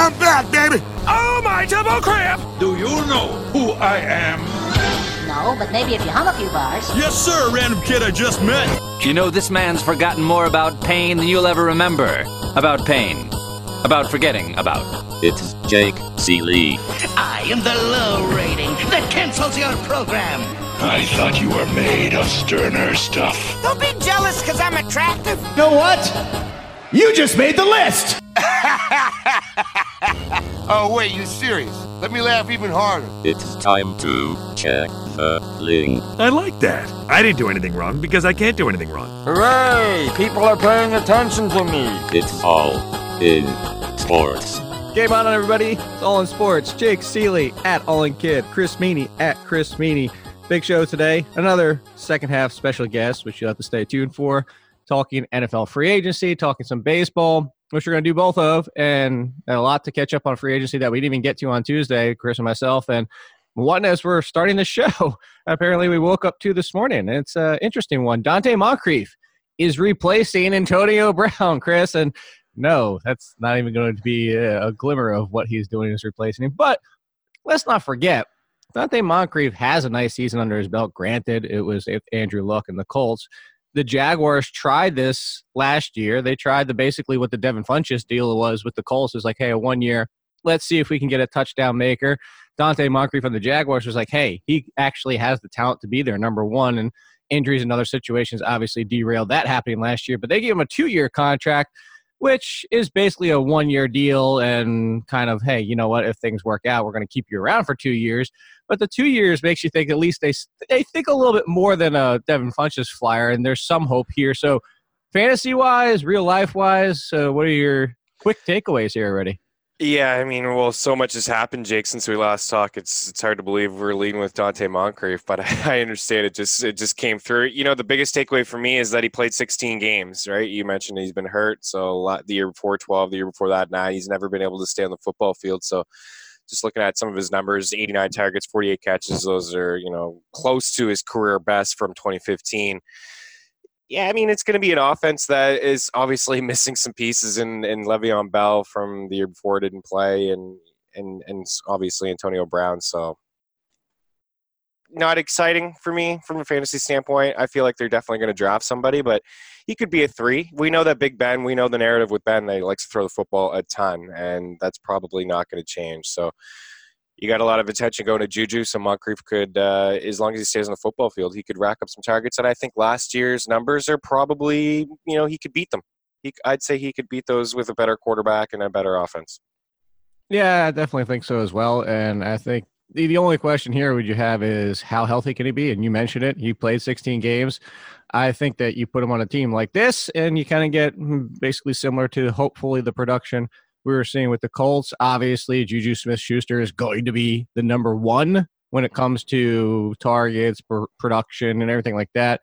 I'm back, baby. Oh, my double cramp! Do you know who I am? No, but maybe if you hum a few bars. Yes, sir, random kid I just met. You know, this man's forgotten more about pain than you'll ever remember. About pain. About forgetting about. It's Jake Ciely. I am the low rating that cancels your program. I thought you were made of sterner stuff. Don't be jealous because I'm attractive. You know what? You just made the list! oh, wait, you serious? Let me laugh even harder. It's time to check the link. I like that. I didn't do anything wrong because I can't do anything wrong. Hooray! People are paying attention to me. It's all in sports. Game on, everybody. It's all in sports. Jake Ciely at All In Kid. Chris Meaney at Chris Meaney. Big show today. Another second half special guest, which you'll have to stay tuned for. Talking NFL free agency, talking some baseball, which we're going to do both of, and a lot to catch up on free agency that we didn't even get to on Tuesday, Chris and myself. And what as we're starting the show, apparently we woke up to this morning. It's an interesting one. Donte Moncrief is replacing Antonio Brown, Chris. And no, that's not even going to be a, a glimmer of what he's doing is replacing him. But let's not forget, Donte Moncrief has a nice season under his belt. Granted, it was Andrew Luck and the Colts. The Jaguars tried this last year. They tried the basically what the Devin Funchess deal was with the Colts. Is like, hey, a one year, let's see if we can get a touchdown maker. Donte Moncrief from the Jaguars was like, hey, he actually has the talent to be there, number one. And injuries and other situations obviously derailed that happening last year. But they gave him a two year contract which is basically a one year deal and kind of, hey, you know what? If things work out, we're going to keep you around for two years. But the two years makes you think at least they, they think a little bit more than a Devin Funchess flyer, and there's some hope here. So, fantasy wise, real life wise, uh, what are your quick takeaways here already? Yeah, I mean, well, so much has happened, Jake, since we last talked. It's it's hard to believe we're leading with Donte Moncrief, but I, understand it just it just came through. You know, the biggest takeaway for me is that he played 16 games. Right? You mentioned he's been hurt, so lot, the year before 12, the year before that, nine. He's never been able to stay on the football field. So, just looking at some of his numbers, 89 targets, 48 catches. Those are you know close to his career best from 2015 yeah, I mean, it's going to be an offense that is obviously missing some pieces in, in Le'Veon Bell from the year before didn't play, and and and obviously Antonio Brown. So not exciting for me from a fantasy standpoint. I feel like they're definitely going to draft somebody, but he could be a three. We know that Big Ben. We know the narrative with Ben They he likes to throw the football a ton, and that's probably not going to change. So you got a lot of attention going to Juju. So Moncrief could, uh, as long as he stays on the football field, he could rack up some targets. And I think last year's numbers are probably, you know, he could beat them. He, I'd say he could beat those with a better quarterback and a better offense. Yeah, I definitely think so as well. And I think the, the only question here would you have is how healthy can he be? And you mentioned it. He played 16 games. I think that you put him on a team like this and you kind of get hmm, basically similar to hopefully the production – we were seeing with the Colts. Obviously, Juju Smith Schuster is going to be the number one when it comes to targets, pr- production, and everything like that.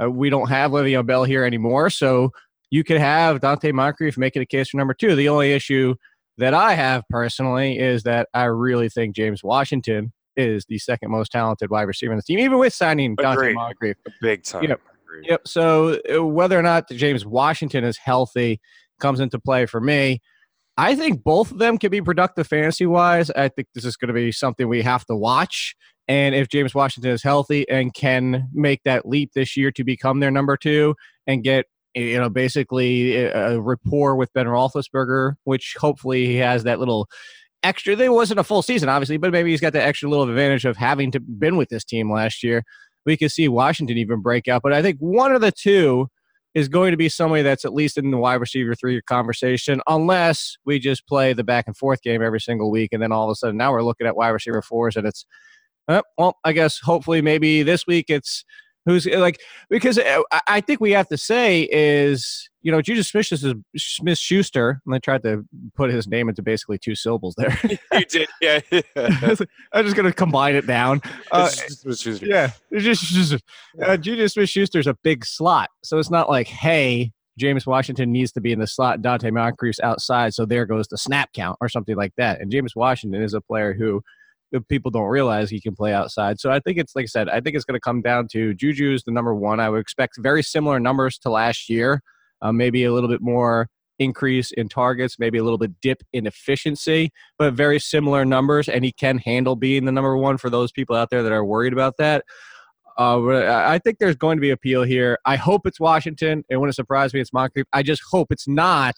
Uh, we don't have Le'Veon Bell here anymore, so you could have Donte Moncrief making a case for number two. The only issue that I have personally is that I really think James Washington is the second most talented wide receiver in the team, even with signing Donte Moncrief. Big time. Yep. Yep. So uh, whether or not James Washington is healthy comes into play for me. I think both of them can be productive fantasy wise. I think this is going to be something we have to watch. And if James Washington is healthy and can make that leap this year to become their number two and get you know basically a rapport with Ben Roethlisberger, which hopefully he has that little extra. There wasn't a full season, obviously, but maybe he's got that extra little advantage of having to been with this team last year. We could see Washington even break out, but I think one of the two is going to be somebody that's at least in the wide receiver three conversation, unless we just play the back and forth game every single week. And then all of a sudden now we're looking at wide receiver fours and it's, uh, well, I guess hopefully maybe this week it's who's like, because uh, I think we have to say is, you know, Juju Smith is Smith Schuster, and I tried to put his name into basically two syllables there. you did, yeah. I'm just gonna combine it down. Uh, yeah, it's just, just uh, Juju Smith Schuster is a big slot, so it's not like, hey, James Washington needs to be in the slot, Donte Moncrief's outside, so there goes the snap count or something like that. And James Washington is a player who people don't realize he can play outside. So I think it's like I said, I think it's going to come down to Juju's the number one. I would expect very similar numbers to last year uh, maybe a little bit more increase in targets, maybe a little bit dip in efficiency, but very similar numbers, and he can handle being the number one for those people out there that are worried about that. Uh, I think there's going to be appeal here. I hope it's Washington. It wouldn't surprise me. It's Moncrief. I just hope it's not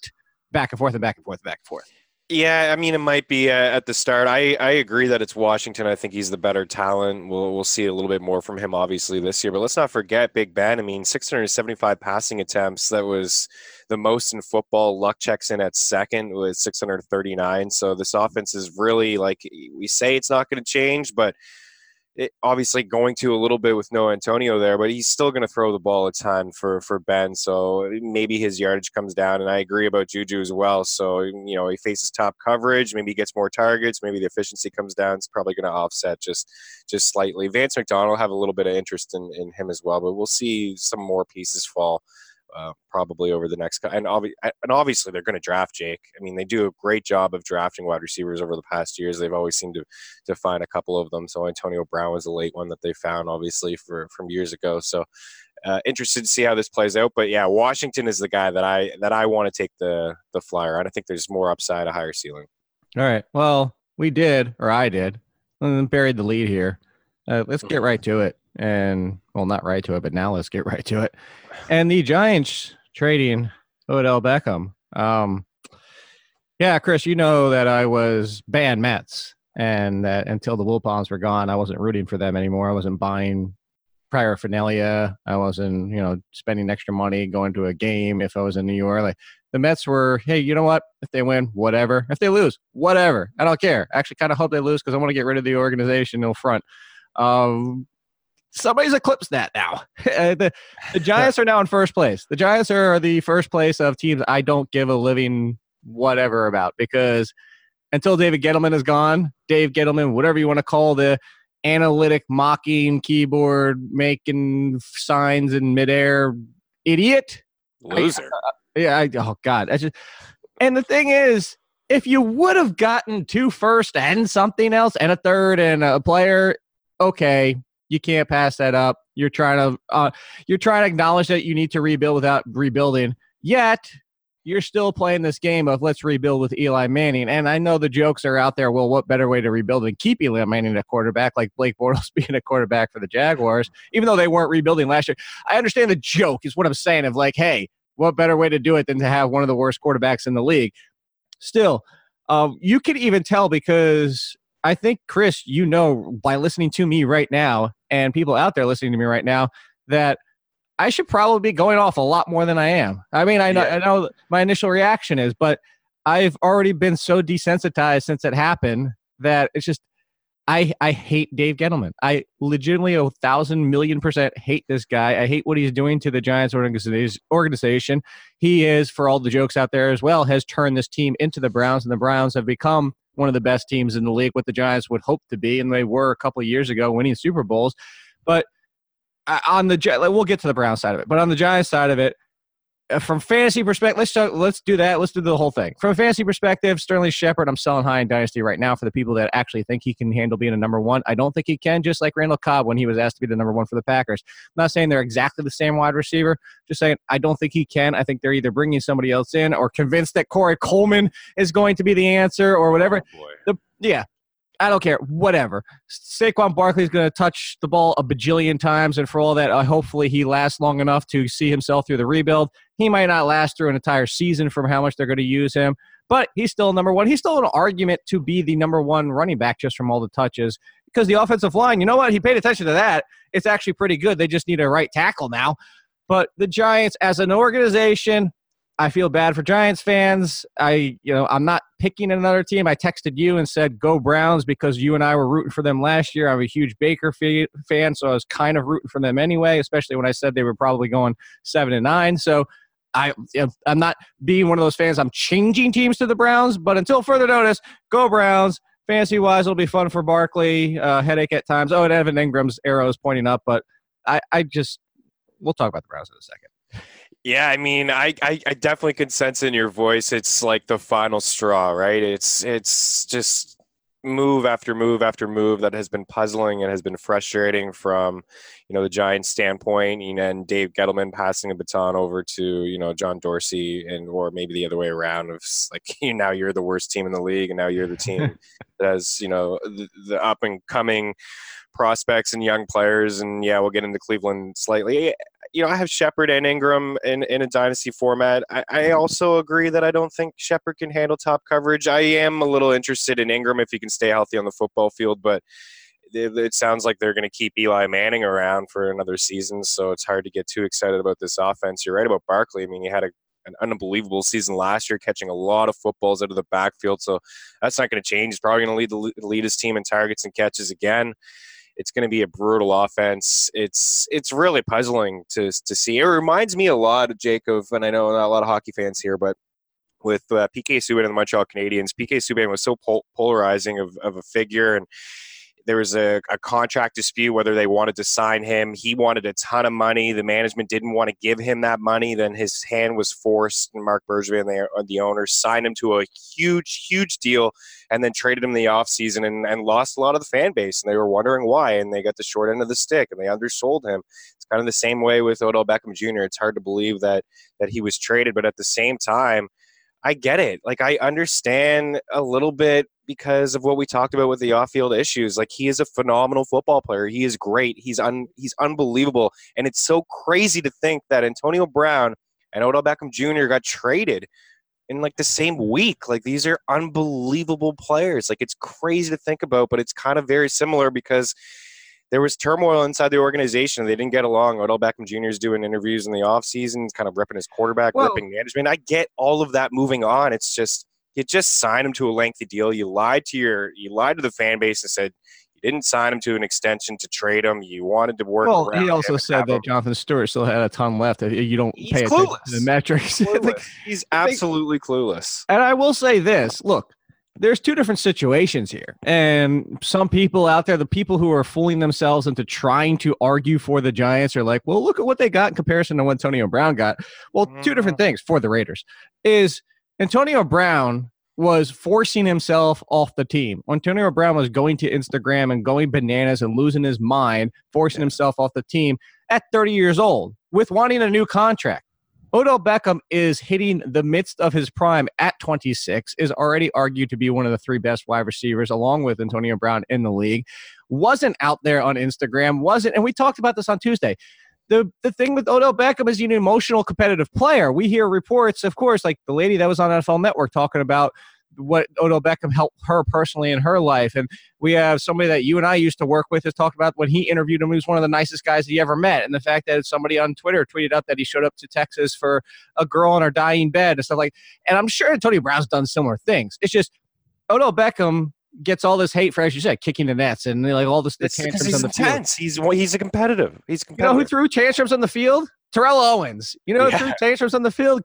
back and forth and back and forth and back and forth. Yeah, I mean, it might be uh, at the start. I, I agree that it's Washington. I think he's the better talent. We'll we'll see a little bit more from him, obviously, this year. But let's not forget Big Ben. I mean, 675 passing attempts. That was the most in football. Luck checks in at second with 639. So this offense is really like we say it's not going to change, but it, obviously going to a little bit with no Antonio there, but he's still going to throw the ball a ton for for Ben. So eh, maybe his yardage comes down, and I agree about Juju as well. So you know he faces top coverage, maybe he gets more targets, maybe the efficiency comes down. It's probably going to offset just just slightly. Vance McDonald have a little bit of interest in, in him as well, but we'll see some more pieces fall uh, probably over the next and, obvi- and obviously they're going to draft Jake. I mean, they do a great job of drafting wide receivers over the past years. They've always seemed to to find a couple of them. So Antonio Brown was a late one that they found, obviously for from years ago. So uh, interested to see how this plays out. But yeah, Washington is the guy that I that I want to take the the flyer on. I think there's more upside, a higher ceiling. All right. Well, we did, or I did, and buried the lead here. Uh, let's get right to it and well, not right to it, but now let's get right to it. And the Giants trading Odell Beckham. Um, yeah, Chris, you know that I was banned Mets, and that until the Wilpons were gone, I wasn't rooting for them anymore. I wasn't buying paraphernalia. I wasn't, you know, spending extra money going to a game if I was in New York. Like the Mets were, hey, you know what? If they win, whatever. If they lose, whatever. I don't care. I actually kind of hope they lose because I want to get rid of the organization no front. Um, somebody's eclipsed that now. Uh, the, the Giants are now in first place. The Giants are the first place of teams I don't give a living whatever about because until David Gettleman is gone, Dave Gettleman, whatever you want to call the analytic, mocking, keyboard making signs in midair idiot, loser. I, yeah, I, oh God, I just. And the thing is, if you would have gotten two first and something else and a third and a player, okay, you can't pass that up. You're trying to uh, you're trying to acknowledge that you need to rebuild without rebuilding. Yet you're still playing this game of let's rebuild with Eli Manning. And I know the jokes are out there. Well, what better way to rebuild than keep Eli Manning a quarterback like Blake Bortles being a quarterback for the Jaguars, even though they weren't rebuilding last year. I understand the joke is what I'm saying of like, hey, what better way to do it than to have one of the worst quarterbacks in the league? Still, um, you can even tell because I think, Chris, you know, by listening to me right now and people out there listening to me right now, that I should probably be going off a lot more than I am. I mean, I know, yeah. I know my initial reaction is, but I've already been so desensitized since it happened that it's just, I, I hate Dave Gettleman. I legitimately a thousand million percent hate this guy. I hate what he's doing to the Giants organization. He is, for all the jokes out there as well, has turned this team into the Browns, and the Browns have become one of the best teams in the league, what the Giants would hope to be, and they were a couple of years ago winning Super Bowls. But uh, on the we'll get to the Brown side of it, but on the Giants side of it, from fantasy perspective, let's talk, let's do that. Let's do the whole thing. From a fantasy perspective, Sterling Shepard, I'm selling high in Dynasty right now for the people that actually think he can handle being a number one. I don't think he can, just like Randall Cobb when he was asked to be the number one for the Packers. I'm not saying they're exactly the same wide receiver, just saying I don't think he can. I think they're either bringing somebody else in or convinced that Corey Coleman is going to be the answer or whatever. Oh, the, yeah, I don't care. Whatever. Saquon Barkley is going to touch the ball a bajillion times, and for all that, uh, hopefully he lasts long enough to see himself through the rebuild. He might not last through an entire season from how much they're going to use him, but he's still number one. He's still an argument to be the number one running back just from all the touches because the offensive line, you know what? He paid attention to that. It's actually pretty good. They just need a right tackle now. But the Giants, as an organization, I feel bad for Giants fans. I, you know, I'm not picking another team. I texted you and said go Browns because you and I were rooting for them last year. I'm a huge Baker fan, so I was kind of rooting for them anyway, especially when I said they were probably going seven and nine. So I, I'm not being one of those fans. I'm changing teams to the Browns, but until further notice, go Browns. Fantasy wise, it'll be fun for Barkley. Uh, headache at times. Oh, and Evan Engram's arrow is pointing up, but I, I just we'll talk about the Browns in a second. Yeah, I mean, I, I, I, definitely can sense in your voice. It's like the final straw, right? It's it's just move after move after move that has been puzzling and has been frustrating from you know the Giants standpoint you know, and Dave Gettleman passing a baton over to you know John Dorsey and or maybe the other way around of like you now you're the worst team in the league and now you're the team that has you know the, the up and coming prospects and young players. And yeah we'll get into Cleveland slightly you know, I have Shepard and Engram in, in a dynasty format. I, I also agree that I don't think Shepard can handle top coverage. I am a little interested in Engram if he can stay healthy on the football field, but it, it sounds like they're going to keep Eli Manning around for another season, so it's hard to get too excited about this offense. You're right about Barkley. I mean, he had a, an unbelievable season last year, catching a lot of footballs out of the backfield, so that's not going to change. He's probably going to lead the lead his team in targets and catches again it's going to be a brutal offense. It's it's really puzzling to to see. It reminds me a lot of Jacob, and I know not a lot of hockey fans here, but with uh, PK Subban and the Montreal Canadiens, PK Subban was so pol- polarizing of, of a figure, and there was a, a, contract dispute whether they wanted to sign him. He wanted a ton of money. The management didn't want to give him that money. Then his hand was forced, and Marc Bergevin, the, uh, the owner, signed him to a huge, huge deal and then traded him the offseason and, and lost a lot of the fan base. And they were wondering why, and they got the short end of the stick, and they undersold him. It's kind of the same way with Odell Beckham Jr. It's hard to believe that that he was traded, but at the same time, I get it. Like I understand a little bit because of what we talked about with the off-field issues. Like he is a phenomenal football player. He is great. He's un he's unbelievable. And it's so crazy to think that Antonio Brown and Odell Beckham Jr. got traded in like the same week. Like these are unbelievable players. Like it's crazy to think about, but it's kind of very similar because there was turmoil inside the organization. They didn't get along. Odell Beckham Jr. is doing interviews in the offseason, kind of ripping his quarterback, well, ripping management. I get all of that moving on. It's just you just signed him to a lengthy deal. You lied to your you lied to the fan base and said you didn't sign him to an extension to trade him. You wanted to work. Well, he also said that him. Jonathan Stewart still had a ton left. You don't He's pay clueless. attention to the metrics. like, He's absolutely clueless. And I will say this: look, there's two different situations here. And some people out there, the people who are fooling themselves into trying to argue for the Giants are like, well, look at what they got in comparison to what Antonio Brown got. Well, mm-hmm. two different things for the Raiders is Antonio Brown was forcing himself off the team. Antonio Brown was going to Instagram and going bananas and losing his mind, forcing himself off the team at 30 years old with wanting a new contract. Odell Beckham is hitting the midst of his prime at 26, is already argued to be one of the three best wide receivers, along with Antonio Brown in the league. Wasn't out there on Instagram, wasn't, and we talked about this on Tuesday. The, the thing with Odell Beckham is he's an emotional, competitive player. We hear reports, of course, like the lady that was on NFL Network talking about what Odell Beckham helped her personally in her life. And we have somebody that you and I used to work with has talked about when he interviewed him, he was one of the nicest guys he ever met. And the fact that somebody on Twitter tweeted out that he showed up to Texas for a girl on her dying bed and stuff like and I'm sure Tony Brown's done similar things. It's just Odell Beckham gets all this hate for, as you said, kicking the nets and like all this the it's, tantrums he's on the intense. field. He's he's a competitive. He's competitive. You know who threw tantrums on the field? Terrell Owens. You know, yeah. threw tantrums on the field.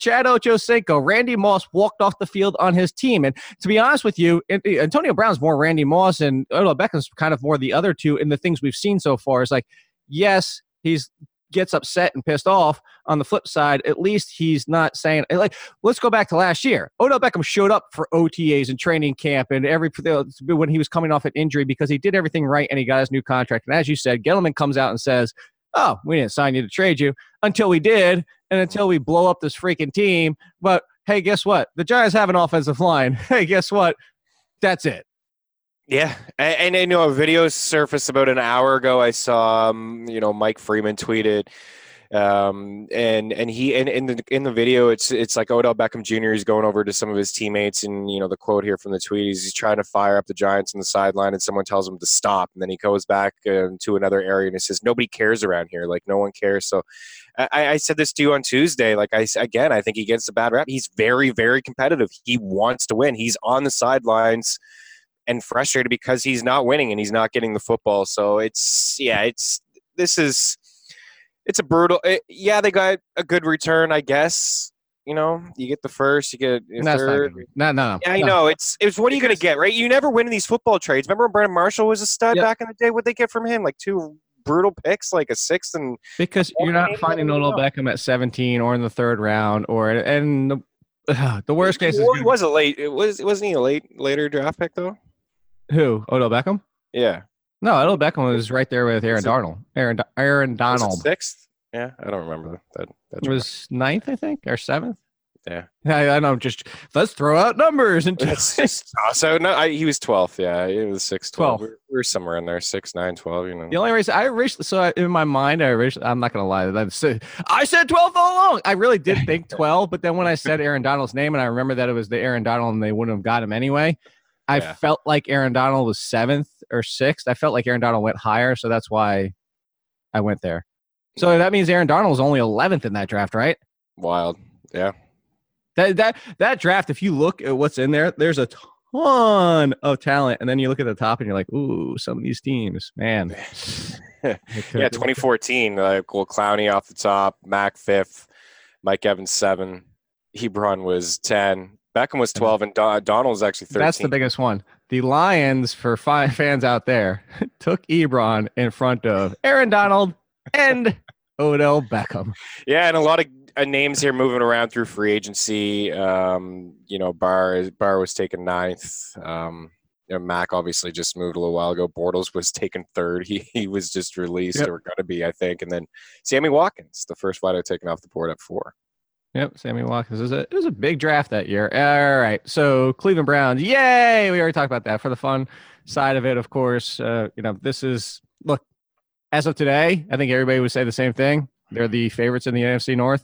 Chad Ochocinco. Randy Moss walked off the field on his team. And to be honest with you, Antonio Brown's more Randy Moss and Odell Beckham's kind of more the other two in the things we've seen so far. Is like, yes, he's gets upset and pissed off. On the flip side, at least he's not saying like. Let's go back to last year. Odell Beckham showed up for OTAs and training camp and every when he was coming off an injury because he did everything right and he got his new contract. And as you said, Gettleman comes out and says, "Oh, we didn't sign you to trade you until we did, and until we blow up this freaking team." But hey, guess what? The Giants have an offensive line. Hey, guess what? That's it. Yeah, and, I know a video surfaced about an hour ago. I saw, um, you know, Mike Freeman tweeted, um, and and he and in the in the video, it's it's like Odell Beckham Jr. is going over to some of his teammates, and you know, the quote here from the tweet is he's trying to fire up the Giants on the sideline, and someone tells him to stop, and then he goes back uh, to another area and he says, "Nobody cares around here. Like no one cares." So, I, I said this to you on Tuesday. Like I again, I think he gets a bad rap. He's very very competitive. He wants to win. He's on the sidelines and frustrated because he's not winning and he's not getting the football. So it's yeah, it's this is it's a brutal. It, yeah, they got a good return, I guess. You know, you get the first, you get a That's third. No, no, Yeah, I no. know. It's it's what are you going to get, right? You never win in these football trades. Remember when Brandon Marshall was a stud Yep. back in the day? What they get from him? Like two brutal picks, like a sixth and because you're not finding Odell Beckham at 17 or in the third round or and the, the worst case is he was a late. It was wasn't he a late later draft pick though? Who? Oh, Odell Beckham? Yeah. No, Odell Beckham was right there with Aaron Darnold. Aaron Aaron Donald sixth. Yeah, I don't remember that. That's was ninth, I think, or seventh. yeah. I, I know. Just let's throw out numbers and just so no. I, he was twelfth. Yeah, it was six, 12. 12. We're, we're somewhere in there, six, nine, 12, You know. The only reason I originally, so I, in my mind, I originally, I'm not going to lie, that's, I said 12 all along. I really did think 12, but then when I said Aaron Donald's name and I remember that it was the Aaron Donald and they wouldn't have got him anyway, I Yeah. felt like Aaron Donald was seventh or sixth. I felt like Aaron Donald went higher, so that's why I went there. So that means Aaron Donald was only 11th in that draft, right? Wild. Yeah. That that that draft, if you look at what's in there, there's a ton of talent, and then you look at the top and you're like, ooh, some of these teams, man. yeah, 2014. Like, well, Clowney off the top, Mack fifth, Mike Evans seven, Ebron was ten, Beckham was twelve, and Don- Donald was actually thirteen. That's the biggest one. The Lions, for fi- fans out there, took Ebron in front of Aaron Donald and Odell Beckham. Yeah, and a lot of uh, names here moving around through free agency. Um, you know, Barr Barr was taken ninth. Um, you know, Mack obviously just moved a little while ago. Bortles was taken third. He he was just released Yep. or going to be, I think. And then Sammy Watkins, the first fighter taken off the board at four. Yep, Sammy Watkins. It was, a, it was a big draft that year. All right, so Cleveland Browns, yay! We already talked about that. For the fun side of it, of course, uh, you know this is look. As of today, I think everybody would say the same thing. They're the favorites in the NFC North.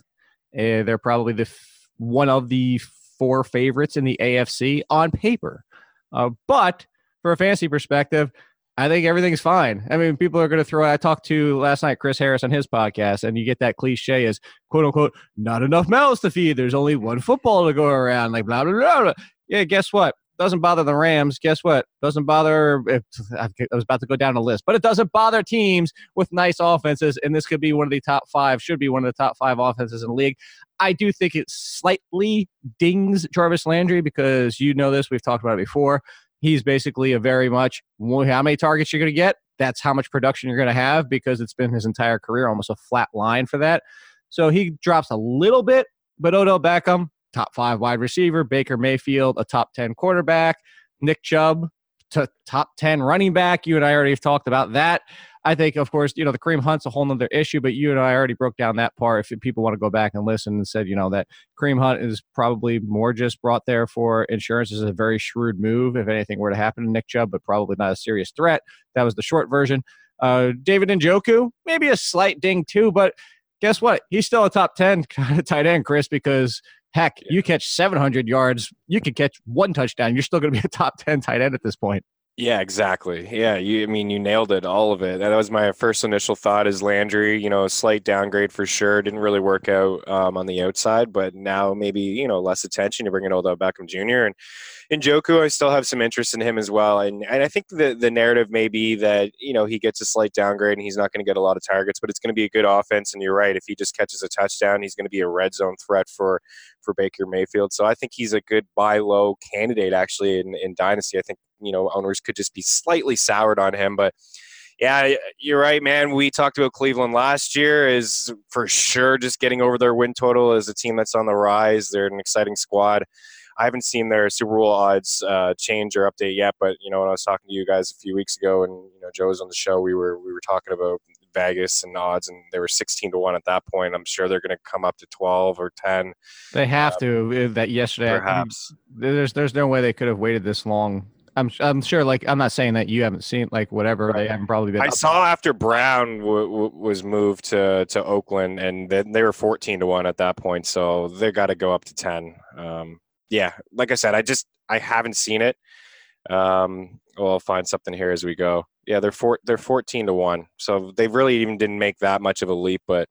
Uh, they're probably the f- one of the four favorites in the AFC on paper. Uh, but for a fantasy perspective, I think everything's fine. I mean, people are going to throw. I talked to last night Chris Harris on his podcast, and you get that cliche as quote unquote not enough mouths to feed. There's only one football to go around. Like blah blah blah. blah. Yeah, guess what? Doesn't bother the Rams. Guess what? Doesn't bother. If, I was about to go down the list, but it doesn't bother teams with nice offenses, and this could be one of the top five. Should be one of the top five offenses in the league. I do think it slightly dings Jarvis Landry because you know this. We've talked about it before. He's basically a very much how many targets you're going to get. That's how much production you're going to have because it's been his entire career almost a flat line for that. So he drops a little bit, but Odell Beckham, top five wide receiver, Baker Mayfield, a top 10 quarterback, Nick Chubb, to top 10 running back. You and I already have talked about that. I think, of course, you know, the Kareem Hunt's a whole nother issue, but you and I already broke down that part. If people want to go back and listen and said, you know, that Kareem Hunt is probably more just brought there for insurance is a very shrewd move if anything were to happen to Nick Chubb, but probably not a serious threat. That was the short version. Uh, David Njoku, maybe a slight ding too, but guess what? He's still a top 10 kind of tight end, Chris, because heck, you catch 700 yards, you could catch one touchdown. You're still going to be a top 10 tight end at this point. Yeah, exactly. Yeah, you. I mean, you nailed it. All of it. That was my first initial thought. Is Landry? You know, a slight downgrade for sure. Didn't really work out um, on the outside, but now maybe you know less attention. You bring in Odell Beckham Jr. and Njoku, I still have some interest in him as well. And and I think the the narrative may be that you know he gets a slight downgrade and he's not going to get a lot of targets, but it's going to be a good offense. And you're right. If he just catches a touchdown, he's going to be a red zone threat for for Baker Mayfield. So I think he's a good buy low candidate actually in, in Dynasty. I think, you know, owners could just be slightly soured on him. But yeah, you're right, man. We talked about Cleveland last year is for sure just getting over their win total as a team that's on the rise. They're an exciting squad. I haven't seen their Super Bowl odds uh, change or update yet, but you know when I was talking to you guys a few weeks ago, and you know Joe was on the show, we were we were talking about Vegas and odds, and they were sixteen to one at that point. I'm sure they're going to come up to twelve or ten. They have to. uh, That yesterday, I- Perhaps. there's there's no way they could have waited this long. I'm I'm sure. Like I'm not saying that you haven't seen like whatever they haven't probably been. I saw after Brown w- w- was moved to to Oakland, and then they were fourteen to one at that point, so they got to go up to ten. Um, yeah, like I said, I just I haven't seen it. Um, well, I'll find something here as we go. Yeah, they're four, they're fourteen to one, so they really even didn't make that much of a leap. But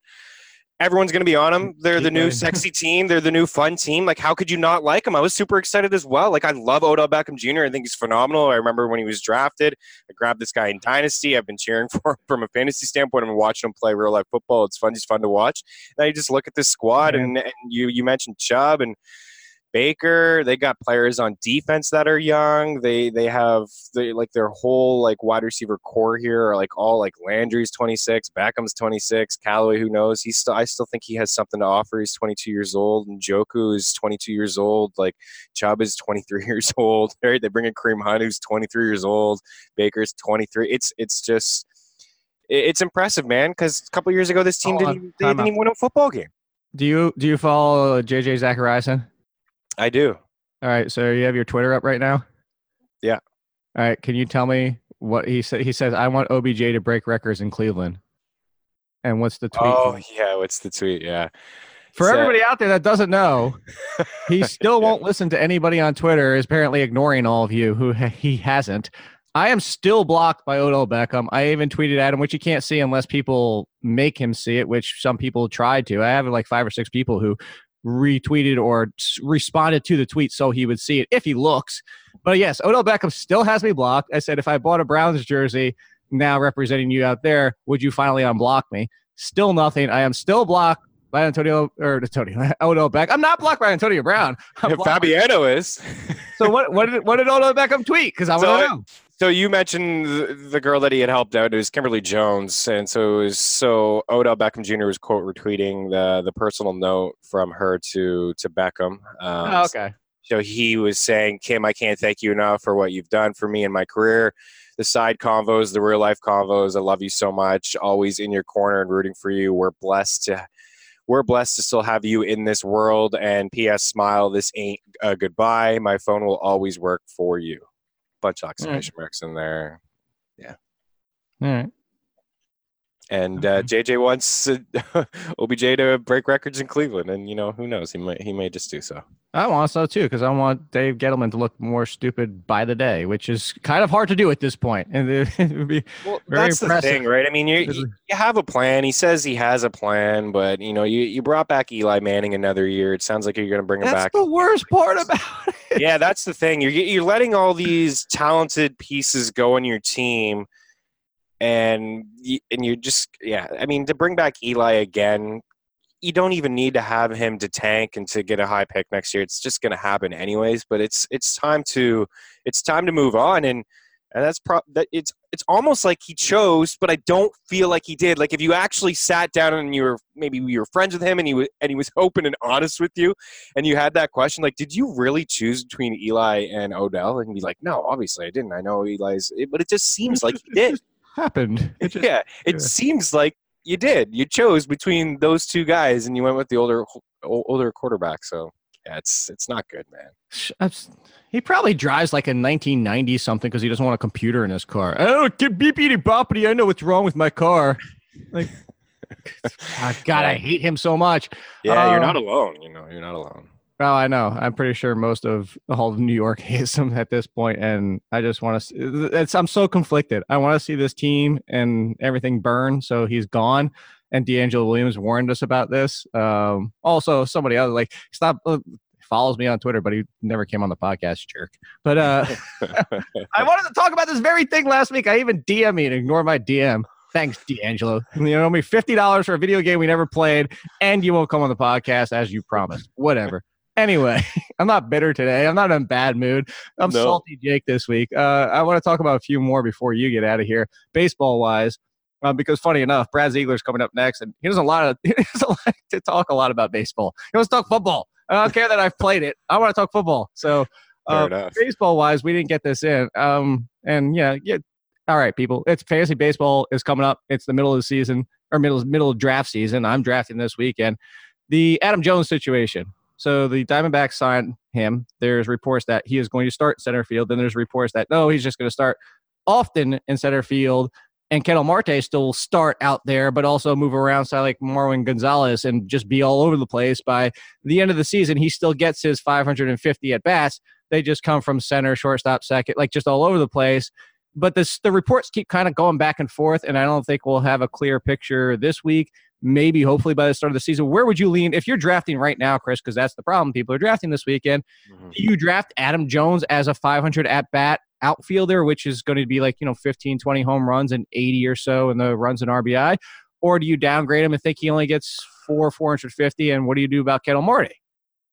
everyone's going to be on them. They're the new sexy team. They're the new fun team. Like, how could you not like them? I was super excited as well. Like, I love Odell Beckham Jr. I think he's phenomenal. I remember when he was drafted. I grabbed this guy in Dynasty. I've been cheering for him from a fantasy standpoint. I've been watching him play real life football. It's fun. He's fun to watch. And then you just look at this squad, and, and you you mentioned Chubb and Baker. They got players on defense that are young. They they have they like their whole like wide receiver core here are like all like Landry's 26, Beckham's 26, Callaway. Who knows? He's still I still think he has something to offer. He's 22 years old, and Njoku is 22 years old. Like Chubb is 23 years old. Right? They bring in Kareem Hunt, who's 23 years old. Baker's 23. It's it's just it's impressive, man. Because a couple years ago, this team didn't, even, they didn't even win a football game. Do you do you follow JJ Zachariason? I do. All right, so you have your Twitter up right now. Yeah. All right, can you tell me what he said? He says, "I want OBJ to break records in Cleveland." And what's the tweet? Oh yeah, what's the tweet? Yeah. For everybody out there that doesn't know, he still won't listen to anybody on Twitter. Is apparently ignoring all of you who he hasn't. I am still blocked by Odell Beckham. I even tweeted at him, which you can't see unless people make him see it, which some people tried to. I have like five or six people who retweeted or responded to the tweet so he would see it if he looks. But yes, Odell Beckham still has me blocked. I said, if I bought a Browns jersey now representing you out there, would you finally unblock me? Still nothing. I am still blocked by Antonio or Antonio Odell Beckham. I'm not blocked by Antonio Brown. Fabiano by- is. so what? What did what did Odell Beckham tweet? Because I want to know. So you mentioned the, girl that he had helped out. It was Kimberly Jones, and so it was, so Odell Beckham Jr. was quote retweeting the the personal note from her to to Beckham. Um, oh, okay. So he was saying, Kim, I can't thank you enough for what you've done for me in my career. The side convos, the real life convos, I love you so much. Always in your corner and rooting for you. We're blessed to we're blessed to still have you in this world. And P.S. Smile, this ain't a goodbye. My phone will always work for you bunch of exclamation right. marks in there. Yeah. All right. And uh, JJ wants uh, OBJ to break records in Cleveland, and you know who knows he might he may just do so. I want so too because I want Dave Gettleman to look more stupid by the day, which is kind of hard to do at this point. And it would be well, very that's impressive. the thing, right? I mean, you you have a plan. He says he has a plan, but you know, you you brought back Eli Manning another year. It sounds like you're going to bring him that's back. That's the worst part about it. Yeah, that's the thing. You're you're letting all these talented pieces go on your team and and you just yeah i mean to bring back eli again you don't even need to have him to tank and to get a high pick next year. It's just going to happen anyways but it's it's time to it's time to move on. And and that's pro that it's it's almost like he chose but i don't feel like he did. Like if you actually sat down and you were maybe you were friends with him and he was and he was open and honest with you and you had that question like did you really choose between eli and odell? And be like no obviously i didn't. I know eli's but it just seems like he did happened. It just, yeah, it yeah. seems like you did. You chose between those two guys, and you went with the older older quarterback. So yeah, it's it's not good, man. He probably drives like a 1990 something because he doesn't want a computer in his car. Oh, get beepity boppity. I know what's wrong with my car. Like, God, I hate him so much. Yeah, you're not um, alone. You know, you're not alone. Well, I know. I'm pretty sure most of all of New York hates him at this point, and I just want to. It's I'm so conflicted. I want to see this team and everything burn, so he's gone. And DeAngelo Williams warned us about this. Um, also, somebody else like stop uh, follows me on Twitter, but he never came on the podcast, jerk. But uh, I wanted to talk about this very thing last week. I even DM and ignore my DM. Thanks, D'Angelo. You owe me fifty dollars for a video game we never played, and you won't come on the podcast as you promised. Whatever. Anyway, I'm not bitter today. I'm not in a bad mood. I'm no. salty Jake this week. Uh, I want to talk about a few more before you get out of here, baseball wise. Uh, because funny enough, Brad Ziegler's coming up next, and he doesn't a lot of he doesn't like to talk a lot about baseball. He wants to talk football. I don't care that I've played it. I want to talk football. So, uh, baseball wise, we didn't get this in. Um, and yeah, yeah. All right, people. It's fantasy baseball is coming up. It's the middle of the season or middle middle of draft season. I'm drafting this weekend. The Adam Jones situation. So the Diamondbacks signed him. There's reports that he is going to start center field. Then there's reports that no, he's just going to start often in center field. And Ketel Marte still start out there, but also move around so like Marwin Gonzalez and just be all over the place. By the end of the season, he still gets his 550 at bats. They just come from center, shortstop, second, like just all over the place. But this, the reports keep kind of going back and forth, and I don't think we'll have a clear picture this week maybe hopefully by the start of the season. Where would you lean if you're drafting right now, Chris? Because that's the problem. People are drafting this weekend. Mm-hmm. Do you draft Adam Jones as a 500 at bat outfielder, which is going to be like, you know, 15, 20 home runs and 80 or so in the runs and RBI? Or do you downgrade him and think he only gets four, 450? And what do you do about Ketel Marte?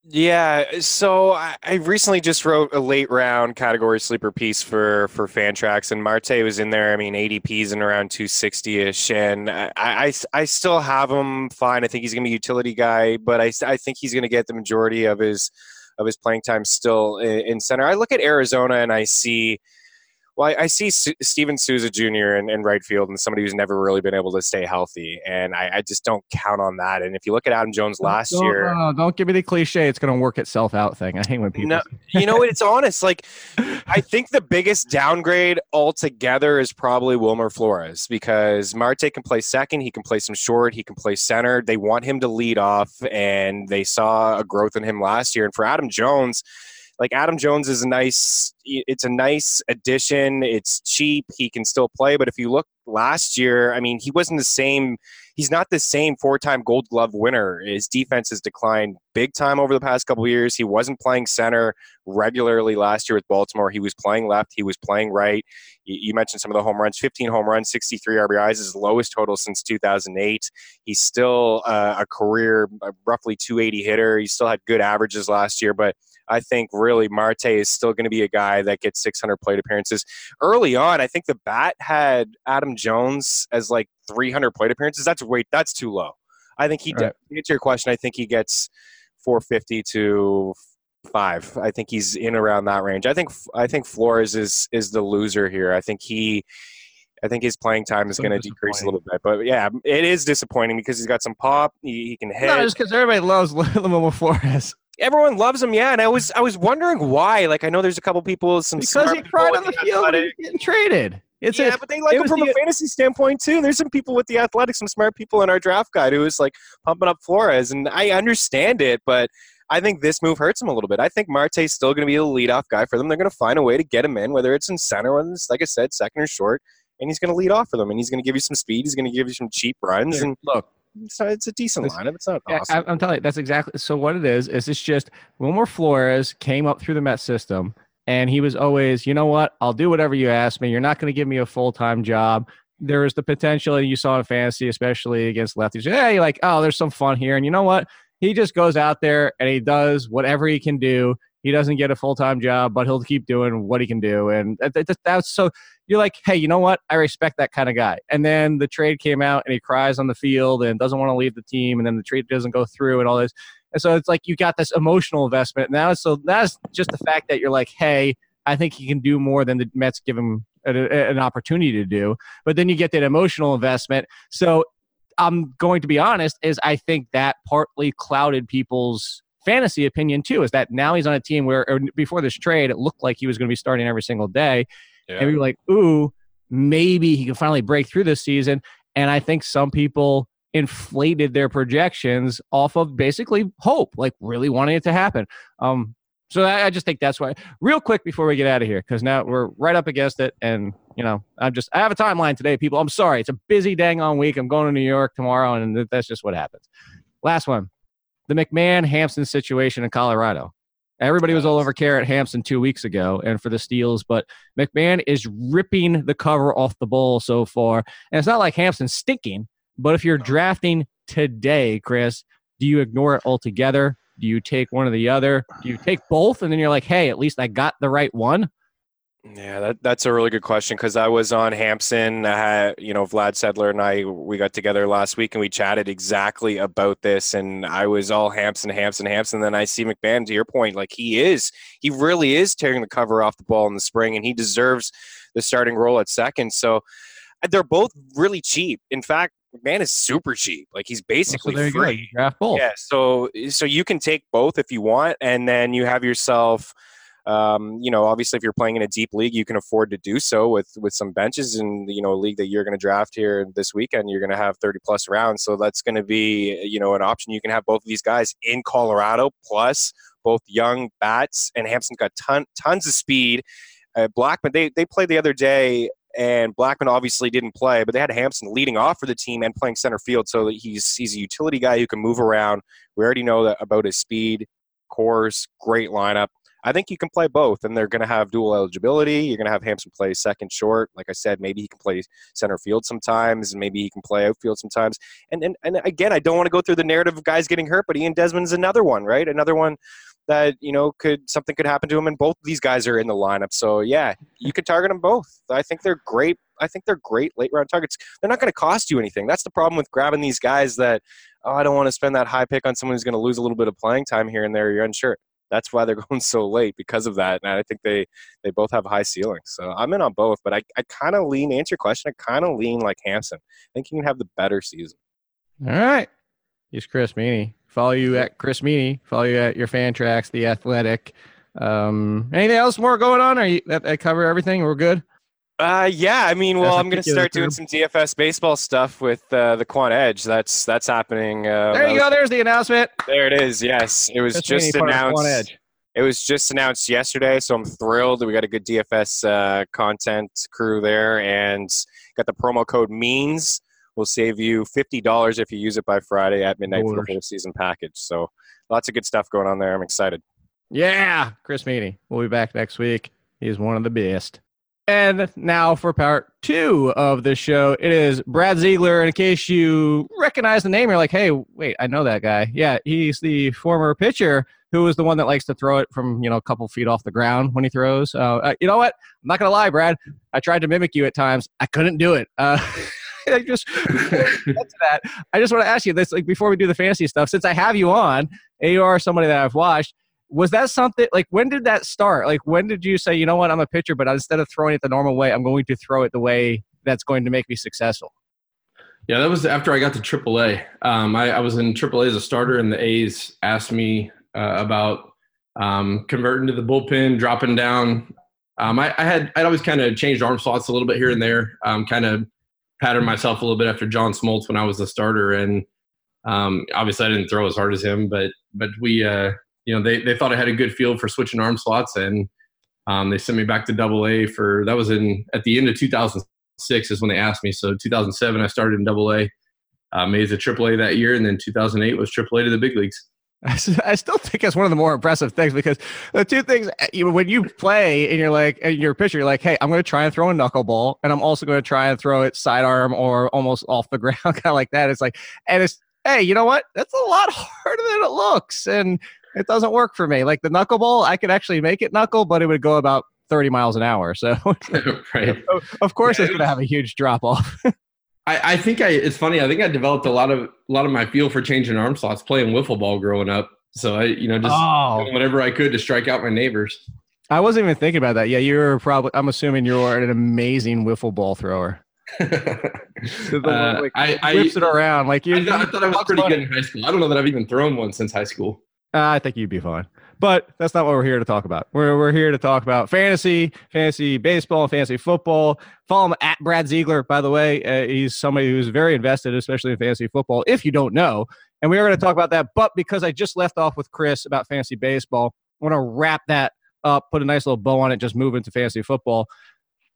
Yeah, so I, I recently just wrote a late round category sleeper piece for for Fantrax, and Marte was in there. I mean, ADP's in around 260 ish, and I, I, I still have him fine. I think he's going to be a utility guy, but I, I think he's going to get the majority of his of his playing time still in, in center. I look at Arizona and I see well, I, I see Su- Steven Souza Jr. In, in, right field and somebody who's never really been able to stay healthy, and I, I just don't count on that. And if you look at Adam Jones last don't, year, no, don't give me the cliche. It's going to work itself out thing. I hate when people. No, you know what? It's honest. Like, I think the biggest downgrade altogether is probably Wilmer Flores because Marte can play second, he can play some short, he can play center. They want him to lead off, and they saw a growth in him last year. And for Adam Jones like Adam Jones is a nice it's a nice addition. It's cheap. He can still play, but if you look last year, I mean, he wasn't the same he's not the same four-time gold glove winner. His defense has declined big time over the past couple years. He wasn't playing center regularly last year with Baltimore. He was playing left, he was playing right. You mentioned some of the home runs, 15 home runs, 63 RBIs, his lowest total since 2008. He's still uh, a career roughly 280 hitter. He still had good averages last year, but I think really Marte is still going to be a guy that gets 600 plate appearances. Early on, I think the bat had Adam Jones as like 300 plate appearances. That's wait, that's too low. I think he. Right. To answer your question, I think he gets 450 to five. I think he's in around that range. I think I think Flores is is the loser here. I think he. I think his playing time is so going to decrease a little bit, but yeah, it is disappointing because he's got some pop. He, he can hit. No, just because everybody loves Wilmer Flores everyone loves him. Yeah, and I was I was wondering why. Like I know there's a couple people some because he cried on the field and getting traded. It's yeah, a, but they like him from the, a fantasy standpoint too. There's some people with the athletics, some smart people in our draft guide who is like pumping up Flores, and I understand it, but I think this move hurts him a little bit. I think Marte's still going to be the leadoff guy for them. They're going to find a way to get him in, whether it's in center or, like I said, second or short, and he's going to lead off for them, and he's going to give you some speed. He's going to give you some cheap runs, and look, so it's a decent lineup. It's not awesome. I, am telling you, that's exactly. So what it is is it's just Wilmer Flores came up through the Met system, and he was always, you know what, I'll do whatever you ask me. You're not going to give me a full time job. There is the potential, and you saw in fantasy, especially against lefties. Hey, like, oh, there's some fun here, and you know what? He just goes out there and he does whatever he can do. He doesn't get a full time job, but he'll keep doing what he can do, and that's so you're like, hey, you know what? I respect that kind of guy. And then the trade came out and he cries on the field and doesn't want to leave the team. And then the trade doesn't go through and all this. And so it's like you got this emotional investment. Now, so that's just the fact that you're like, hey, I think he can do more than the Mets give him an opportunity to do. But then you get that emotional investment. So I'm going to be honest, is I think that partly clouded people's fantasy opinion too. Is that now he's on a team where before this trade, it looked like he was going to be starting every single day. Yeah. And we were like, ooh, maybe he can finally break through this season. And I think some people inflated their projections off of basically hope, like really wanting it to happen. Um, so I, I just think that's why. Real quick before we get out of here, because now we're right up against it, and you know, I'm just I have a timeline today, people. I'm sorry, it's a busy dang on week. I'm going to New York tomorrow, and that's just what happens. Last one, the McMahon Hampson situation in Colorado. Everybody was all over Garrett Hampson two weeks ago and for the steals, but McMahon is ripping the cover off the bowl so far. And it's not like Hampson's stinking, but if you're drafting today, Chris, do you ignore it altogether? Do you take one or the other? Do you take both and then you're like, hey, at least I got the right one? Yeah, that, that's a really good question because I was on Hampson. Uh, you know, Vlad Sedler and I we got together last week and we chatted exactly about this. And I was all Hampson, Hampson, Hampson. Then I see McMahon. To your point, like he is, he really is tearing the cover off the ball in the spring, and he deserves the starting role at second. So uh, they're both really cheap. In fact, McMahon is super cheap. Like he's basically so free. Draft both. Yeah. So so you can take both if you want, and then you have yourself um, you know, obviously, if you're playing in a deep league, you can afford to do so with with some benches in you know a league that you're going to draft here this weekend. You're going to have 30 plus rounds, so that's going to be you know an option. You can have both of these guys in Colorado, plus both young bats, and Hampson's got ton, tons of speed. Uh, Blackmon, they they played the other day and Blackmon obviously didn't play, but they had Hampson leading off for the team and playing center field, so that he's he's a utility guy who can move around. We already know that about his speed, cores, great lineup. I think you can play both, and they're going to have dual eligibility. You're going to have Hampson play second short. Like I said, maybe he can play center field sometimes, and maybe he can play outfield sometimes. And and, and again, I don't want to go through the narrative of guys getting hurt, but Ian Desmond's another one, right? Another one that you know could something could happen to him, and both these guys are in the lineup. So yeah, you could target them both. I think they're great. I think they're great late round targets. They're not going to cost you anything. That's the problem with grabbing these guys that oh, I don't want to spend that high pick on someone who's going to lose a little bit of playing time here and there. You're unsure. That's why they're going so late because of that. And I think they they both have high ceilings. So I'm in on both, but I, I kind of lean, answer your question, I kind of lean like Hampson. I think he can have the better season. All right. He's Chris Meaney. Follow you at Chris Meaney. Follow you at your Fantrax, the Athletic. Um, anything else more going on? Are you that, that cover everything? We're good. Uh, yeah, I mean, well, I'm going to start doing some DFS baseball stuff with uh, the Quant Edge. That's that's happening. Uh, there you go. There's the announcement. There it is. Yes, it was just announced. It was just announced yesterday, so I'm thrilled. We got a good DFS uh, content crew there, and got the promo code means will save you fifty dollars if you use it by Friday at midnight for the whole season package. So lots of good stuff going on there. I'm excited. Yeah, Chris Meaney. We'll be back next week. He's one of the best. And now for part two of the show, it is Brad Ziegler. In case you recognize the name, you're like, hey, wait, I know that guy. Yeah, he's the former pitcher who is the one that likes to throw it from you know a couple feet off the ground when he throws. Uh, uh, you know what? I'm not gonna lie, Brad. I tried to mimic you at times. I couldn't do it. Uh, I just that. I just want to ask you this, like before we do the fantasy stuff, since I have you on, and you are somebody that I've watched was that something like when did that start? Like when did you say, you know what, I'm a pitcher, but instead of throwing it the normal way, I'm going to throw it the way that's going to make me successful? Yeah, that was after I got to AAA. Um, I, I, was in AAA as a starter, and the A's asked me uh, about um, converting to the bullpen, dropping down. Um, I, I, had I'd always kind of changed arm slots a little bit here and there, um, kind of patterned myself a little bit after John Smoltz when I was a starter, and um, obviously I didn't throw as hard as him, but but we uh, you know, they, they thought I had a good field for switching arm slots and um, they sent me back to double A for, that was in, at the end of 2006 is when they asked me. So 2007, I started in double A, uh, made it a triple A that year. And then 2008 was triple A to the big leagues. I still think that's one of the more impressive things because the two things eh, when you play and you're like, and you're a pitcher, you're like, hey, I'm going to try and throw a knuckleball, and I'm also going to try and throw it sidearm or almost off the ground, kind of like that. It's like, and it's, hey, you know what? That's a lot harder than it looks. And it doesn't work for me. Like the knuckleball, I could actually make it knuckle, but it would go about 30 miles an hour. So, right. of course, yeah, it's going to have a huge drop off. I, I, think I. It's funny. I think I developed a lot of a lot of my feel for changing arm slots playing wiffle ball growing up. So I, you know, just oh. whatever I could to strike out my neighbors. I wasn't even thinking about that. Yeah, you're probably. I'm assuming you're an amazing wiffle ball thrower. uh, like, I, whips it around like you. I, thought, I thought I was pretty good in high school. I don't know that I've even thrown one since high school. I think you'd be fine. But that's not what we're here to talk about. We're, we're here to talk about fantasy, fantasy baseball, fantasy football. Follow him at Brad Ziegler, by the way. Uh, he's somebody who's very invested, especially in fantasy football, if you don't know. And we are going to talk about that. But because I just left off with Chris about fantasy baseball, I want to wrap that up, put a nice little bow on it, just move into fantasy football.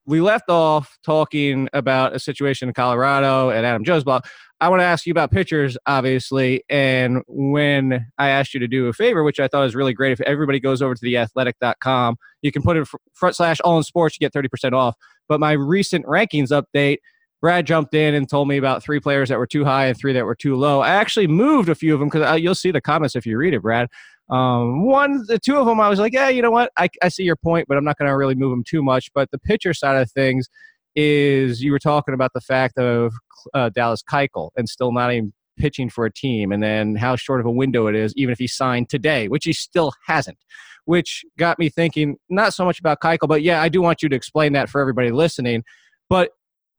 We left off talking about a situation in Colorado and Adam Jones block. I want to ask you about pitchers, obviously. And when I asked you to do a favor, which I thought was really great, if everybody goes over to the athletic.com, you can put in front slash all in sports, you get 30% off. But my recent rankings update, Brad jumped in and told me about three players that were too high and three that were too low. I actually moved a few of them because you'll see the comments if you read it, Brad. Um, one, the two of them, I was like, yeah, you know what? I, I see your point, but I'm not going to really move them too much. But the pitcher side of things is you were talking about the fact of uh, Dallas Keuchel and still not even pitching for a team, and then how short of a window it is, even if he signed today, which he still hasn't. Which got me thinking not so much about Keuchel, but yeah, I do want you to explain that for everybody listening. But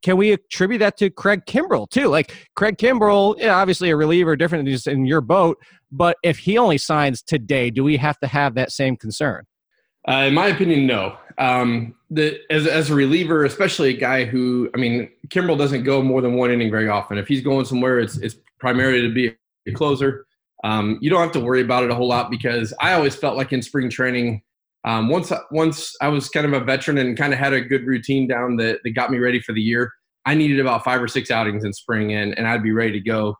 can we attribute that to Craig Kimbrel too? Like Craig Kimbrel, yeah, obviously a reliever, different than just in your boat. But if he only signs today, do we have to have that same concern? Uh, in my opinion, no. Um, the, as, as a reliever, especially a guy who, I mean, Kimbrel doesn't go more than one inning very often. If he's going somewhere, it's, it's primarily to be a closer. Um, you don't have to worry about it a whole lot because I always felt like in spring training, um, once once I was kind of a veteran and kind of had a good routine down that, that got me ready for the year, I needed about five or six outings in spring and, and I'd be ready to go.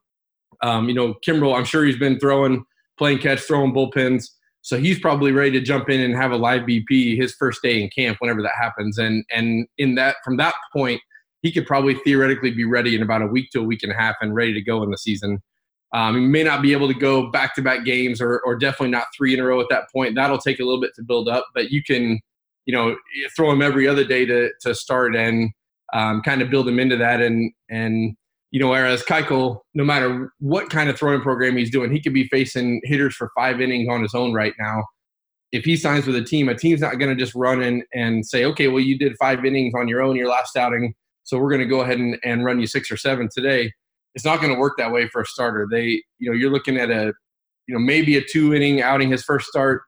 Um, you know, Kimbrel, I'm sure he's been throwing, playing catch, throwing bullpens So he's probably ready to jump in and have a live BP his first day in camp whenever that happens. And and in that from that point, he could probably theoretically be ready in about a week to a week and a half and ready to go in the season. Um, he may not be able to go back to back games or, or definitely not three in a row at that point. That'll take a little bit to build up, but you can, you know, throw him every other day to, to start and um, kind of build him into that. And, and, you know, whereas Keuchel, no matter what kind of throwing program he's doing, he could be facing hitters for five innings on his own right now. If he signs with a team, a team's not going to just run in and say, okay, well, you did five innings on your own your last outing, so we're going to go ahead and, and run you six or seven today it's not going to work that way for a starter. They, you know, you're looking at a, you know, maybe a two inning outing his first start.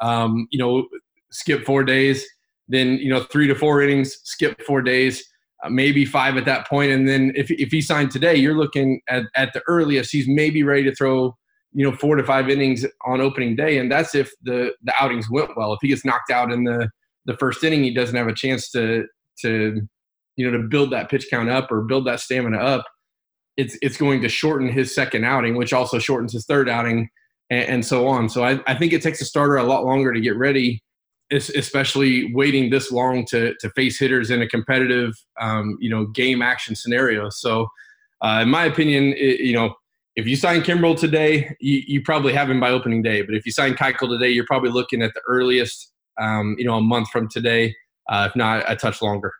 Um, you know, skip four days, then you know three to four innings, skip four days, uh, maybe five at that point, and then if if he signed today, you're looking at at the earliest he's maybe ready to throw you know four to five innings on opening day, and that's if the the outings went well. If he gets knocked out in the the first inning, he doesn't have a chance to to you know to build that pitch count up or build that stamina up it's it's going to shorten his second outing, which also shortens his third outing, and, and so on. So I, I think it takes a starter a lot longer to get ready, especially waiting this long to to face hitters in a competitive, um, you know, game action scenario. So, uh, in my opinion, it, you know, if you sign Kimbrel today, you, you, probably have him by opening day. But if you sign Keuchel today, you're probably looking at the earliest, um, you know, a month from today, uh, if not a touch longer.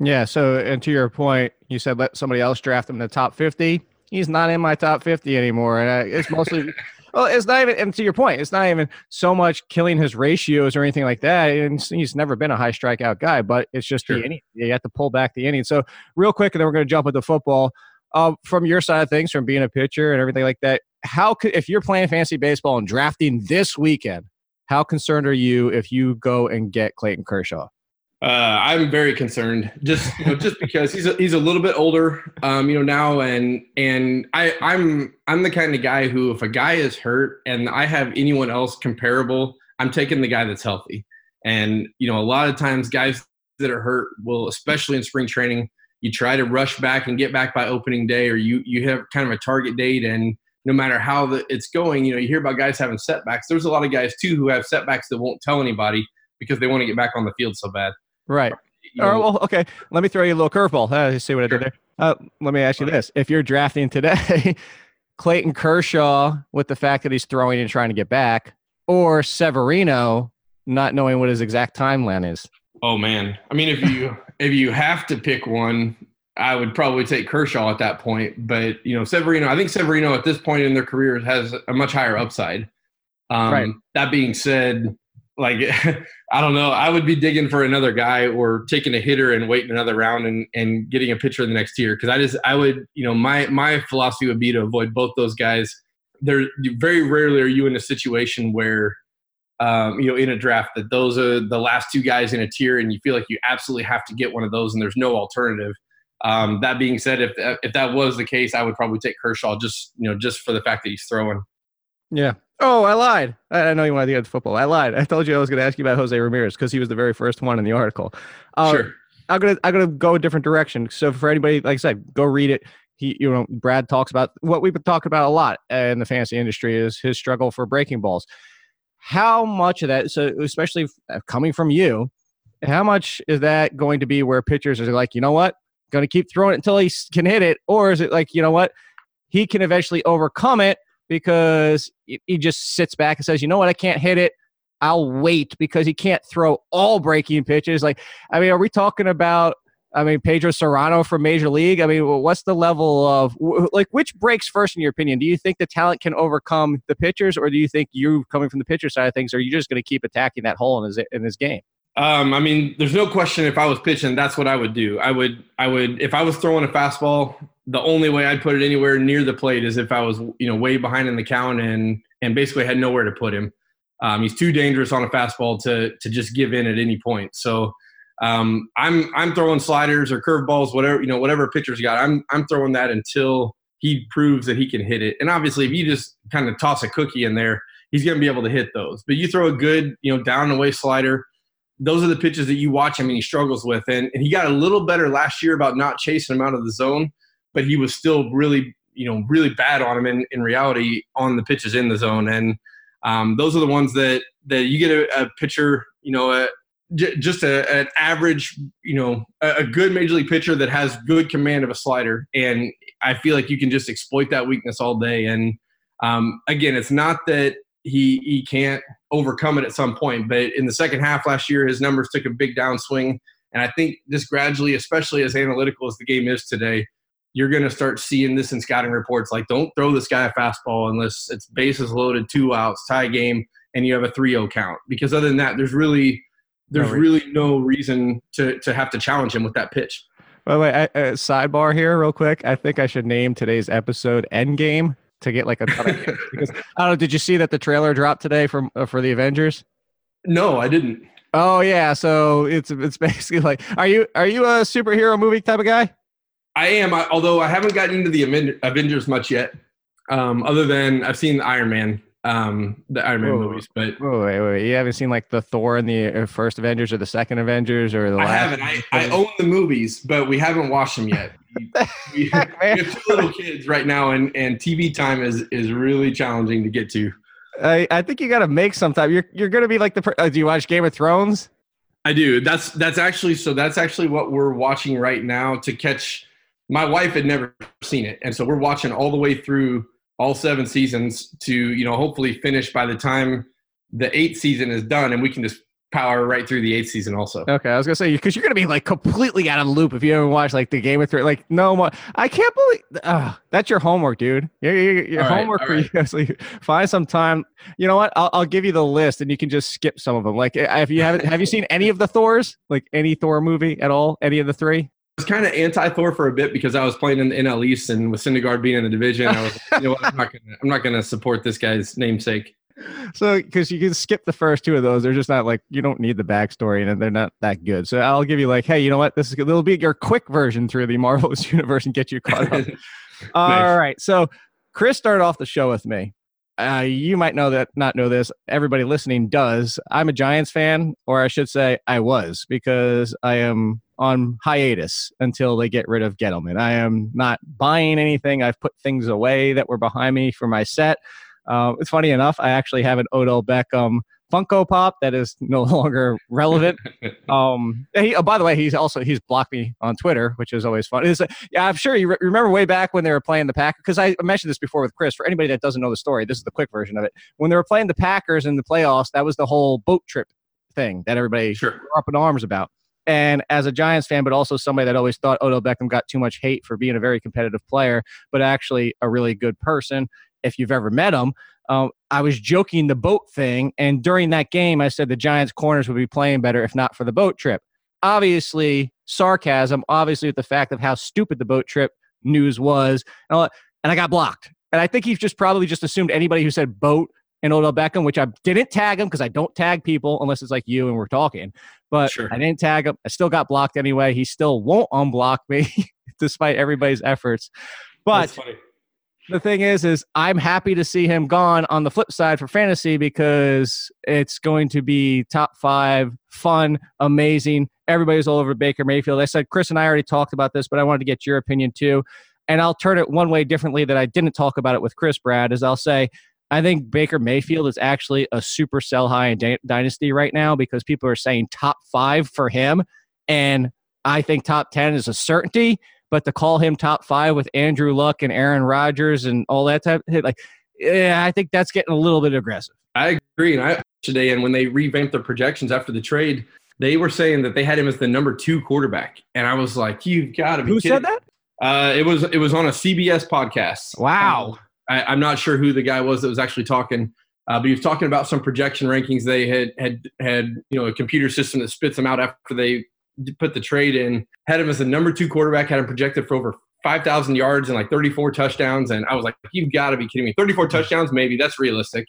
Yeah. So, and to your point, you said let somebody else draft him in the top 50. He's not in my top 50 anymore. And it's mostly, well, it's not even, and to your point, it's not even so much killing his ratios or anything like that. And he's never been a high strikeout guy, but it's just sure. the inning. You have to pull back the inning. So, real quick, and then we're going to jump into football. Uh, from your side of things, from being a pitcher and everything like that, how could, if you're playing fantasy baseball and drafting this weekend, how concerned are you if you go and get Clayton Kershaw? Uh, I'm very concerned, just you know, just because he's a, he's a little bit older, um, you know now, and and I I'm I'm the kind of guy who if a guy is hurt and I have anyone else comparable, I'm taking the guy that's healthy. And you know, a lot of times guys that are hurt will, especially in spring training, you try to rush back and get back by opening day, or you you have kind of a target date, and no matter how the, it's going, you know, you hear about guys having setbacks. There's a lot of guys too who have setbacks that won't tell anybody because they want to get back on the field so bad. Right. You know, well, okay. Let me throw you a little curveball. Uh, see what I did there. Uh, let me ask you this: If you're drafting today, Clayton Kershaw with the fact that he's throwing and trying to get back, or Severino not knowing what his exact timeline is. Oh man, I mean, if you if you have to pick one, I would probably take Kershaw at that point. But you know, Severino, I think Severino at this point in their careers has a much higher upside. Um, right. That being said, like I don't know. I would be digging for another guy or taking a hitter and waiting another round and, and getting a pitcher in the next year. Cause I just I would, you know, my my philosophy would be to avoid both those guys. There very rarely are you in a situation where um, you know, in a draft that those are the last two guys in a tier and you feel like you absolutely have to get one of those and there's no alternative. Um, that being said, if if that was the case, I would probably take Kershaw just you know just for the fact that he's throwing. Yeah, Oh, I lied. I, know you wanted to get football. I lied. I told you I was going to ask you about Jose Ramirez because he was the very first one in the article. Uh, sure. I'm gonna I'm gonna go a different direction. So for anybody, like I said, go read it. He, you know, Brad talks about what we've been talking about a lot in the fantasy industry is his struggle for breaking balls. How much of that, so especially coming from you, how much is that going to be where pitchers are like, you know what, going to keep throwing it until he can hit it, or is it like, you know what, he can eventually overcome it because he just sits back and says, you know what, I can't hit it. I'll wait because he can't throw all breaking pitches. Like, I mean, are we talking about? I mean, Pedro Cerrano from Major League. I mean, what's the level of like which breaks first in your opinion? Do you think the talent can overcome the pitchers, or do you think you coming from the pitcher side of things, are you just going to keep attacking that hole in his in his game? Um, I mean, there's no question. If I was pitching, that's what I would do. I would, I would, if I was throwing a fastball, the only way I'd put it anywhere near the plate is if I was, you know, way behind in the count and and basically had nowhere to put him. Um, he's too dangerous on a fastball to to just give in at any point. So um, I'm I'm throwing sliders or curveballs, whatever you know, whatever pitcher's got. I'm I'm throwing that until he proves that he can hit it. And obviously, if you just kind of toss a cookie in there, he's going to be able to hit those. But you throw a good, you know, down and away slider those are the pitches that you watch him and he struggles with. And, and he got a little better last year about not chasing him out of the zone, but he was still really, you know, really bad on him in, in reality on the pitches in the zone. And Um, those are the ones that that you get a, a pitcher, you know, a, j- just a, an average, you know, a, a good major league pitcher that has good command of a slider, and I feel like you can just exploit that weakness all day. And um, again, it's not that he he can't overcome it at some point, but in the second half last year, his numbers took a big downswing. And I think just gradually, especially as analytical as the game is today, you're going to start seeing this in scouting reports. Like, don't throw this guy a fastball unless it's bases loaded, two outs, tie game, and you have a 3-0 count. Because other than that, there's really there's No really no reason to to have to challenge him with that pitch. By the way, I, uh, sidebar here, real quick. I think I should name today's episode "Endgame" to get like a ton of because I don't know. Did you see that the trailer dropped today from uh, for the Avengers? No, I didn't. Oh yeah, so it's it's basically like, are you are you a superhero movie type of guy? I am, I, although I haven't gotten into the Avengers much yet. Um, other than I've seen Iron Man, um, the Iron Man Whoa. movies, but Oh wait, wait, you haven't seen like the Thor and the uh, first Avengers or the second Avengers or the I last? haven't. I, I own the movies, but we haven't watched them yet. We, we, Heck, we have two little kids right now, and, and TV time is is really challenging to get to. I, I think you got to make some time. You're you're gonna be like the. Uh, do you watch Game of Thrones? I do. That's that's actually so. That's actually what we're watching right now to catch. My wife had never seen it, and so we're watching all the way through all seven seasons to you know hopefully finish by the time the eighth season is done, and we can just power right through the eighth season also. Okay, I was gonna say because you're gonna be like completely out of the loop if you ever watch like the Game of Thrones. Like, no more. I can't believe uh, that's your homework, dude. Your, your, your right, homework all for right. you. So you find some time. You know what? I'll, I'll give you the list, and you can just skip some of them. Like, if you haven't, have you seen any of the Thors? Like any Thor movie at all? Any of the three? I was kind of anti Thor for a bit because I was playing in the NL East and with Syndergaard being in the division, I was like, you know what, I'm not gonna I'm not gonna support this guy's namesake. So, because you can skip the first two of those, they're just not like you don't need the backstory, and they're not that good. So, I'll give you like, hey, you know what? This is it'll be your quick version through the Marvelous universe and get you caught up. All right. So Chris started off the show with me. Uh, you might know that, not know this. Everybody listening does. I'm a Giants fan, or I should say, I was, because I am on hiatus until they get rid of Gettleman. I am not buying anything. I've put things away that were behind me for my set. Uh, it's funny enough. I actually have an Odell Beckham Funko Pop that is no longer relevant. Um, he, oh, by the way, he's also he's blocked me on Twitter, which is always fun. Yeah, I'm sure you re- remember way back when they were playing the Packers because I mentioned this before with Chris. For anybody that doesn't know the story, this is the quick version of it. When they were playing the Packers in the playoffs, that was the whole boat trip thing that everybody Sure. were up in arms about. And as a Giants fan, but also somebody that always thought Odell Beckham got too much hate for being a very competitive player, but actually a really good person. If you've ever met him, um, I was joking the boat thing, and during that game, I said the Giants' corners would be playing better if not for the boat trip. Obviously, sarcasm. Obviously, with the fact of how stupid the boat trip news was, and, and I got blocked. And I think he's just probably just assumed anybody who said boat and Odell Beckham, which I didn't tag him because I don't tag people unless it's like you and we're talking. But Sure. I didn't tag him. I still got blocked anyway. He still won't unblock me despite everybody's efforts. But the thing is is i'm happy to see him gone on the flip side for fantasy because it's going to be top five fun amazing everybody's all over baker mayfield i said chris and i already talked about this but i wanted to get your opinion too and i'll turn it one way differently that i didn't talk about it with chris brad is i'll say i think baker mayfield is actually a super sell high in dy- dynasty right now because people are saying top five for him and i think top 10 is a certainty but to call him top five with Andrew Luck and Aaron Rodgers and all that type of like, yeah, I think that's getting a little bit aggressive. I agree. And I today, and when they revamped their projections after the trade, they were saying that they had him as the number two quarterback, and I was like, "You've got to be." Who kidding. said that? Uh, it was it was on a CBS podcast. Wow. I, I'm not sure who the guy was that was actually talking, uh, but he was talking about some projection rankings. They had had had you know a computer system that spits them out after they put the trade in. Had him as the number two quarterback. Had him projected for over five thousand yards and like 34 touchdowns. And I was like, you've got to be kidding me! 34 touchdowns, maybe that's realistic.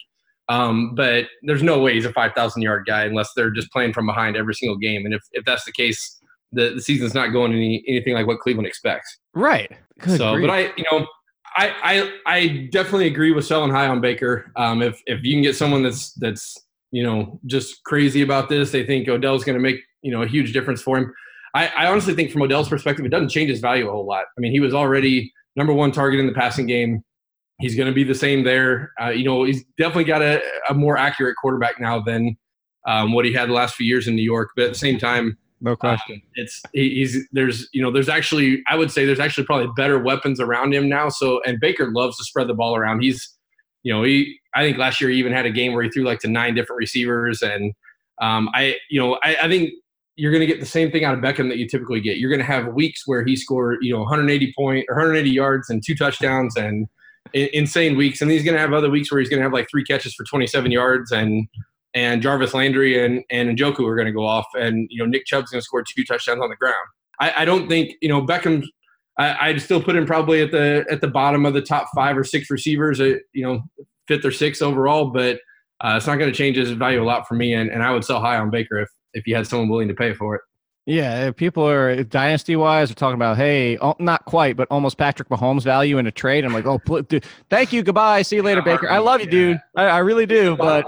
Um, but there's no way he's a 5,000 yard guy unless they're just playing from behind every single game. And if, if that's the case, the, the season's not going any anything like what Cleveland expects. Right. Good so, grief. but I, you know, I, I, I definitely agree with selling high on Baker. Um, if if you can get someone that's that's you know just crazy about this, they think Odell's going to make you know a huge difference for him. I, I honestly think from Odell's perspective, it doesn't change his value a whole lot. I mean, he was already number one target in the passing game. He's going to be the same there. Uh, you know, he's definitely got a, a more accurate quarterback now than um, what he had the last few years in New York. But at the same time, no question, uh, it's he, he's there's you know there's actually I would say there's actually probably better weapons around him now. So and Baker loves to spread the ball around. He's you know he I think last year he even had a game where he threw like to nine different receivers and um, I you know I, I think you're going to get the same thing out of Beckham that you typically get. You're going to have weeks where he scored, you know, 180 point or 180 yards and two touchdowns and insane weeks, and he's going to have other weeks where he's going to have like three catches for 27 yards and and Jarvis Landry and and Njoku are going to go off, and you know Nick Chubb's going to score two touchdowns on the ground. I, I don't think you know Beckham. I, I'd still put him probably at the at the bottom of the top five or six receivers. At, you know, fifth or sixth overall, but uh, it's not going to change his value a lot for me. And, and I would sell high on Baker if if you had someone willing to pay for it. Yeah, people are dynasty wise are talking about, hey, oh, not quite, but almost Patrick Mahomes value in a trade. I'm like, oh, dude, thank you, goodbye, see you later, Baker. I love you, dude. I, I really do, but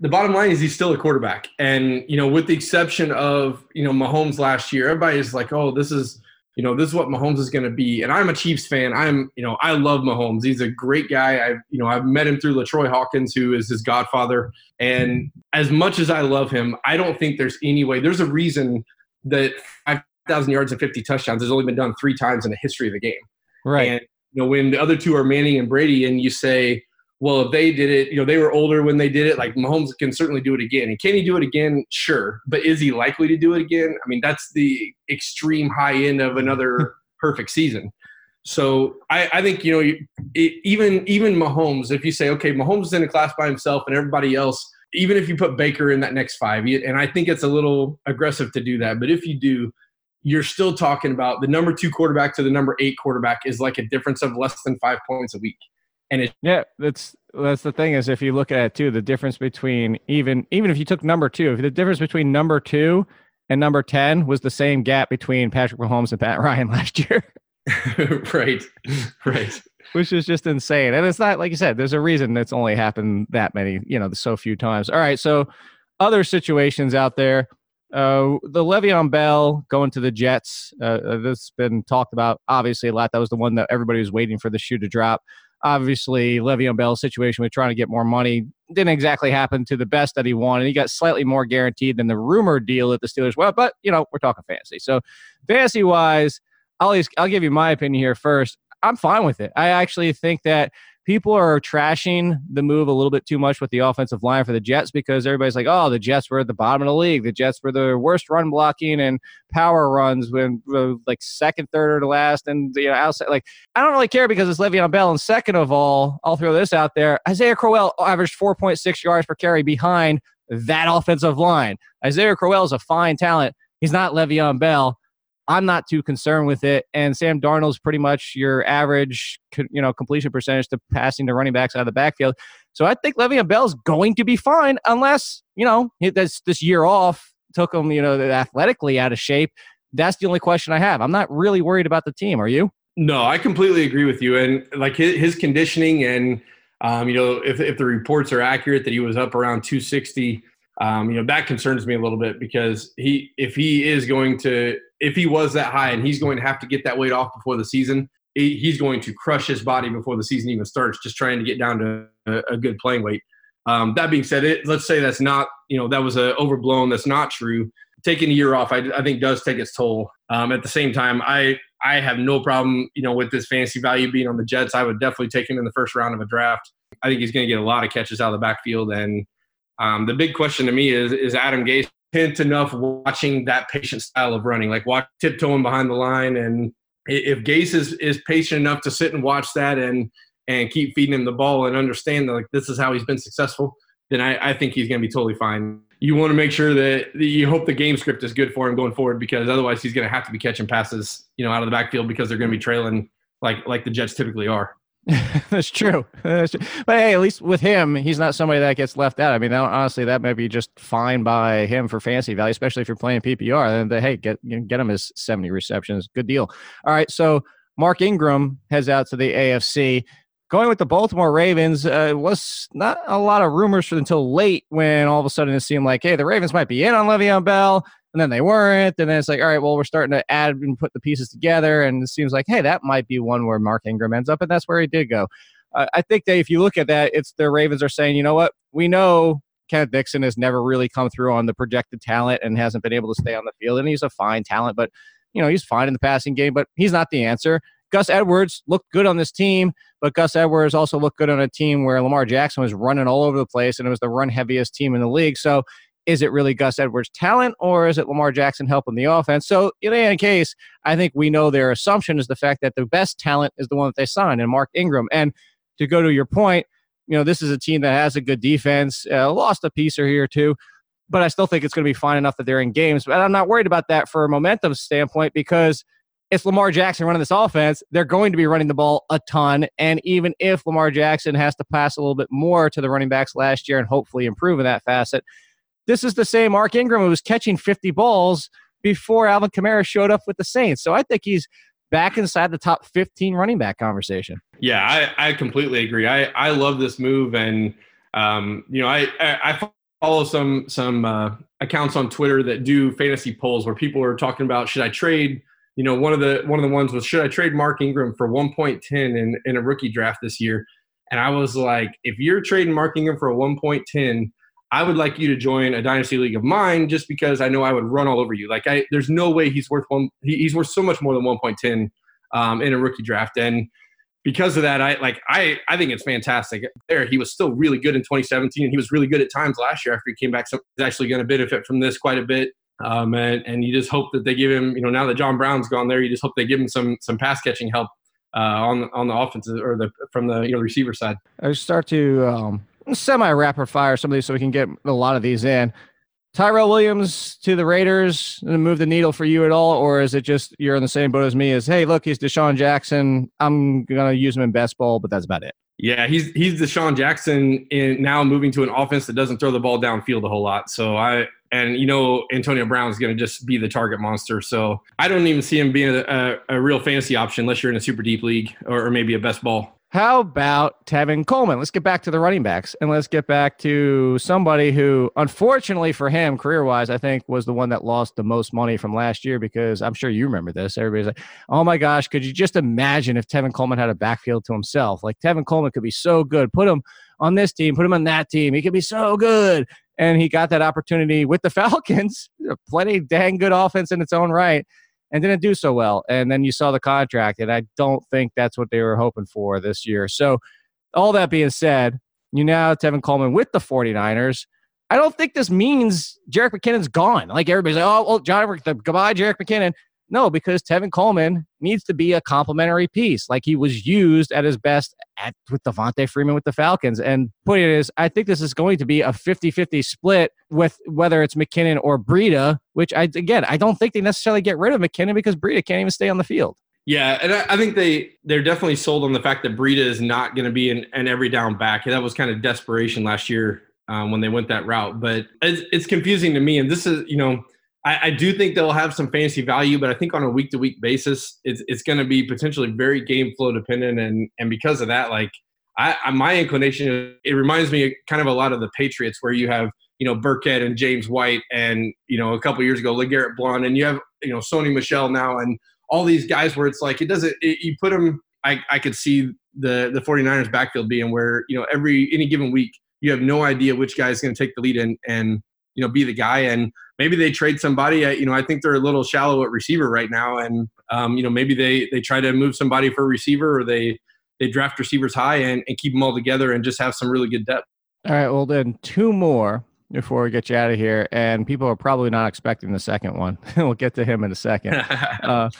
the bottom line is he's still a quarterback, and you know, with the exception of you know Mahomes last year, everybody's like, oh, this is you know, this is what Mahomes is going to be. And I'm a Chiefs fan. I'm, you know, I love Mahomes. He's a great guy. I've, you know, I've met him through LaTroy Hawkins, who is his godfather. And as much as I love him, I don't think there's any way. There's a reason that 5,000 yards and 50 touchdowns has only been done three times in the history of the game. Right. And you know, when the other two are Manning and Brady, and you say, well, if they did it, you know, they were older when they did it. Like Mahomes can certainly do it again. And can he do it again? Sure. But is he likely to do it again? I mean, that's the extreme high end of another perfect season. So I, I think you know it, even even Mahomes, if you say okay, Mahomes is in a class by himself and everybody else, even if you put Baker in that next five, and I think it's a little aggressive to do that, but if you do, you're still talking about the number two quarterback to the number eight quarterback is like a difference of less than five points a week. And it, yeah, that's that's the thing is if you look at it too, the difference between even even if you took number two, the difference between number two and number ten was the same gap between Patrick Mahomes and Pat Ryan last year. right, right. Which is just insane, and it's not like you said. There's a reason that's only happened that many, you know, so few times. All right, so other situations out there. Uh, the Le'Veon Bell going to the Jets. Uh, uh that's been talked about obviously a lot. That was the one that everybody was waiting for the shoe to drop obviously Le'Veon Bell's situation with trying to get more money didn't exactly happen to the best that he wanted. He got slightly more guaranteed than the rumored deal at the Steelers. Well, but you know, we're talking fantasy. So fantasy wise, I'll I'll give you my opinion here first. I'm fine with it. I actually think that people are trashing the move a little bit too much with the offensive line for the Jets because everybody's like, oh, the Jets were at the bottom of the league. The Jets were the worst run blocking and power runs when uh, like second, third, or the last. And, you know, outside, like, I don't really care because it's Le'Veon Bell. And second of all, I'll throw this out there Isaiah Crowell averaged 4.6 yards per carry behind that offensive line. Isaiah Crowell is a fine talent. He's not Le'Veon Bell. I'm not too concerned with it. And Sam Darnold's pretty much your average, you know, completion percentage to passing to running backs out of the backfield. So I think Le'Veon Bell's going to be fine unless, you know, this, this year off took him, you know, athletically out of shape. That's the only question I have. I'm not really worried about the team. Are you? No, I completely agree with you. And like his, conditioning and, um, you know, if, if the reports are accurate that he was up around 260, um, you know, that concerns me a little bit because he, if he is going to if he was that high and he's going to have to get that weight off before the season, he's going to crush his body before the season even starts, just trying to get down to a, good playing weight. Um, that being said, it, let's say that's not, you know, that was a overblown. That's not true. Taking a year off, I, I think, does take its toll. Um, at the same time, I I have no problem, you know, with this fantasy value being on the Jets. I would definitely take him in the first round of a draft. I think he's going to get a lot of catches out of the backfield. And um, the big question to me is, is Adam Gase hint enough watching that patient style of running, like watch tiptoeing behind the line. And if Gase is, is patient enough to sit and watch that and and keep feeding him the ball and understand that like this is how he's been successful, then I, I think he's going to be totally fine. You want to make sure that you hope the game script is good for him going forward because otherwise he's going to have to be catching passes, you know, out of the backfield because they're going to be trailing like like the Jets typically are. That's true. That's true. But hey, at least with him, he's not somebody that gets left out. I mean, honestly, that may be just fine by him for fantasy value, especially if you're playing PPR. Then, the, hey, get get him his 70 receptions. Good deal. All right, so Mark Ingram heads out to the AFC. Going with the Baltimore Ravens uh, was not a lot of rumors until late when all of a sudden it seemed like, hey, the Ravens might be in on Le'Veon Bell and then they weren't. And then it's like, all right, well, we're starting to add and put the pieces together. And it seems like, hey, that might be one where Mark Ingram ends up. And that's where he did go. uh, I think that if you look at that, it's the Ravens are saying, you know what, we know Kenneth Dixon has never really come through on the projected talent and hasn't been able to stay on the field, and he's a fine talent, but you know he's fine in the passing game, but he's not the answer. Gus Edwards looked good on this team, but Gus Edwards also looked good on a team where Lamar Jackson was running all over the place and it was the run heaviest team in the league. So is it really Gus Edwards' talent or is it Lamar Jackson helping the offense? So in any case, I think we know their assumption is the fact that the best talent is the one that they signed, and Mark Ingram. And to go to your point, you know, this is a team that has a good defense, uh, lost a piece or here too, but I still think it's going to be fine enough that they're in games. But I'm not worried about that for a momentum standpoint because – it's Lamar Jackson running this offense, they're going to be running the ball a ton. And even if Lamar Jackson has to pass a little bit more to the running backs last year and hopefully improve in that facet, this is the same Mark Ingram who was catching 50 balls before Alvin Kamara showed up with the Saints. So I think he's back inside the top 15 running back conversation. Yeah, I, I completely agree. I, I love this move. And, um, you know, I, I, follow some, some uh, accounts on Twitter that do fantasy polls where people are talking about should I trade – you know, one of the one of the ones was should I trade Mark Ingram for 1.10 in in a rookie draft this year? And I was like, if you're trading Mark Ingram for a 1.10, I would like you to join a dynasty league of mine just because I know I would run all over you. Like I, there's no way he's worth one. He, he's worth so much more than 1.10 um, in a rookie draft, and because of that, I like I I think it's fantastic. There, he was still really good in 2017, and he was really good at times last year after he came back. So he's actually going to benefit from this quite a bit. Um, and, and you just hope that they give him, you know, now that John Brown's gone there, you just hope they give him some some pass catching help uh, on on the offensive or the from the you know receiver side. I start to um, semi rapid fire some of these so we can get a lot of these in. Tyrell Williams to the Raiders and move the needle for you at all, or is it just you're in the same boat as me? As hey, look, he's DeSean Jackson. I'm gonna use him in best ball, but that's about it. Yeah, he's he's DeSean Jackson in now moving to an offense that doesn't throw the ball downfield a whole lot. So I and you know Antonio Brown is going to just be the target monster. So I don't even see him being a, a, a, real fantasy option unless you're in a super deep league or, or maybe a best ball. How about Tevin Coleman? Let's get back to the running backs and let's get back to somebody who, unfortunately for him, career wise, I think was the one that lost the most money from last year because I'm sure you remember this. Everybody's like, oh my gosh, could you just imagine if Tevin Coleman had a backfield to himself? Like Tevin Coleman could be so good. Put him on this team, put him on that team. He could be so good and he got that opportunity with the Falcons. Plenty dang good offense in its own right, and didn't do so well. And then you saw the contract, and I don't think that's what they were hoping for this year. So, all that being said, you now have Tevin Coleman with the 49ers. I don't think this means Jerick McKinnon's gone. Like everybody's like, oh, well, John, goodbye, Jerick McKinnon. No, because Tevin Coleman needs to be a complementary piece, like he was used at his best at with Devonta Freeman with the Falcons. And point is, I think this is going to be a 50-50 split with whether it's McKinnon or Breida, which I again I don't think they necessarily get rid of McKinnon because Breida can't even stay on the field. Yeah, and I, I think they they're definitely sold on the fact that Breida is not going to be an, an every down back. That was kind of desperation last year um, when they went that route. But it's, it's confusing to me, and this is you know I, I, do think they'll have some fantasy value, but I think on a week to week basis, it's it's going to be potentially very game flow dependent, and and because of that, like I, I, my inclination, it reminds me kind of a lot of the Patriots, where you have you know Burkhead and James White, and you know a couple years ago LeGarrette Blount, and you have you know Sony Michel now, and all these guys where it's like it doesn't it, you put them. I I could see the the 49ers backfield being where you know every any given week you have no idea which guy is going to take the lead and and you know be the guy and maybe they trade somebody. You know, I think they're a little shallow at receiver right now, and um, you know maybe they they try to move somebody for a receiver, or they they draft receivers high and, and keep them all together and just have some really good depth. All right, well then two more before we get you out of here, and people are probably not expecting the second one. we'll get to him in a second. uh,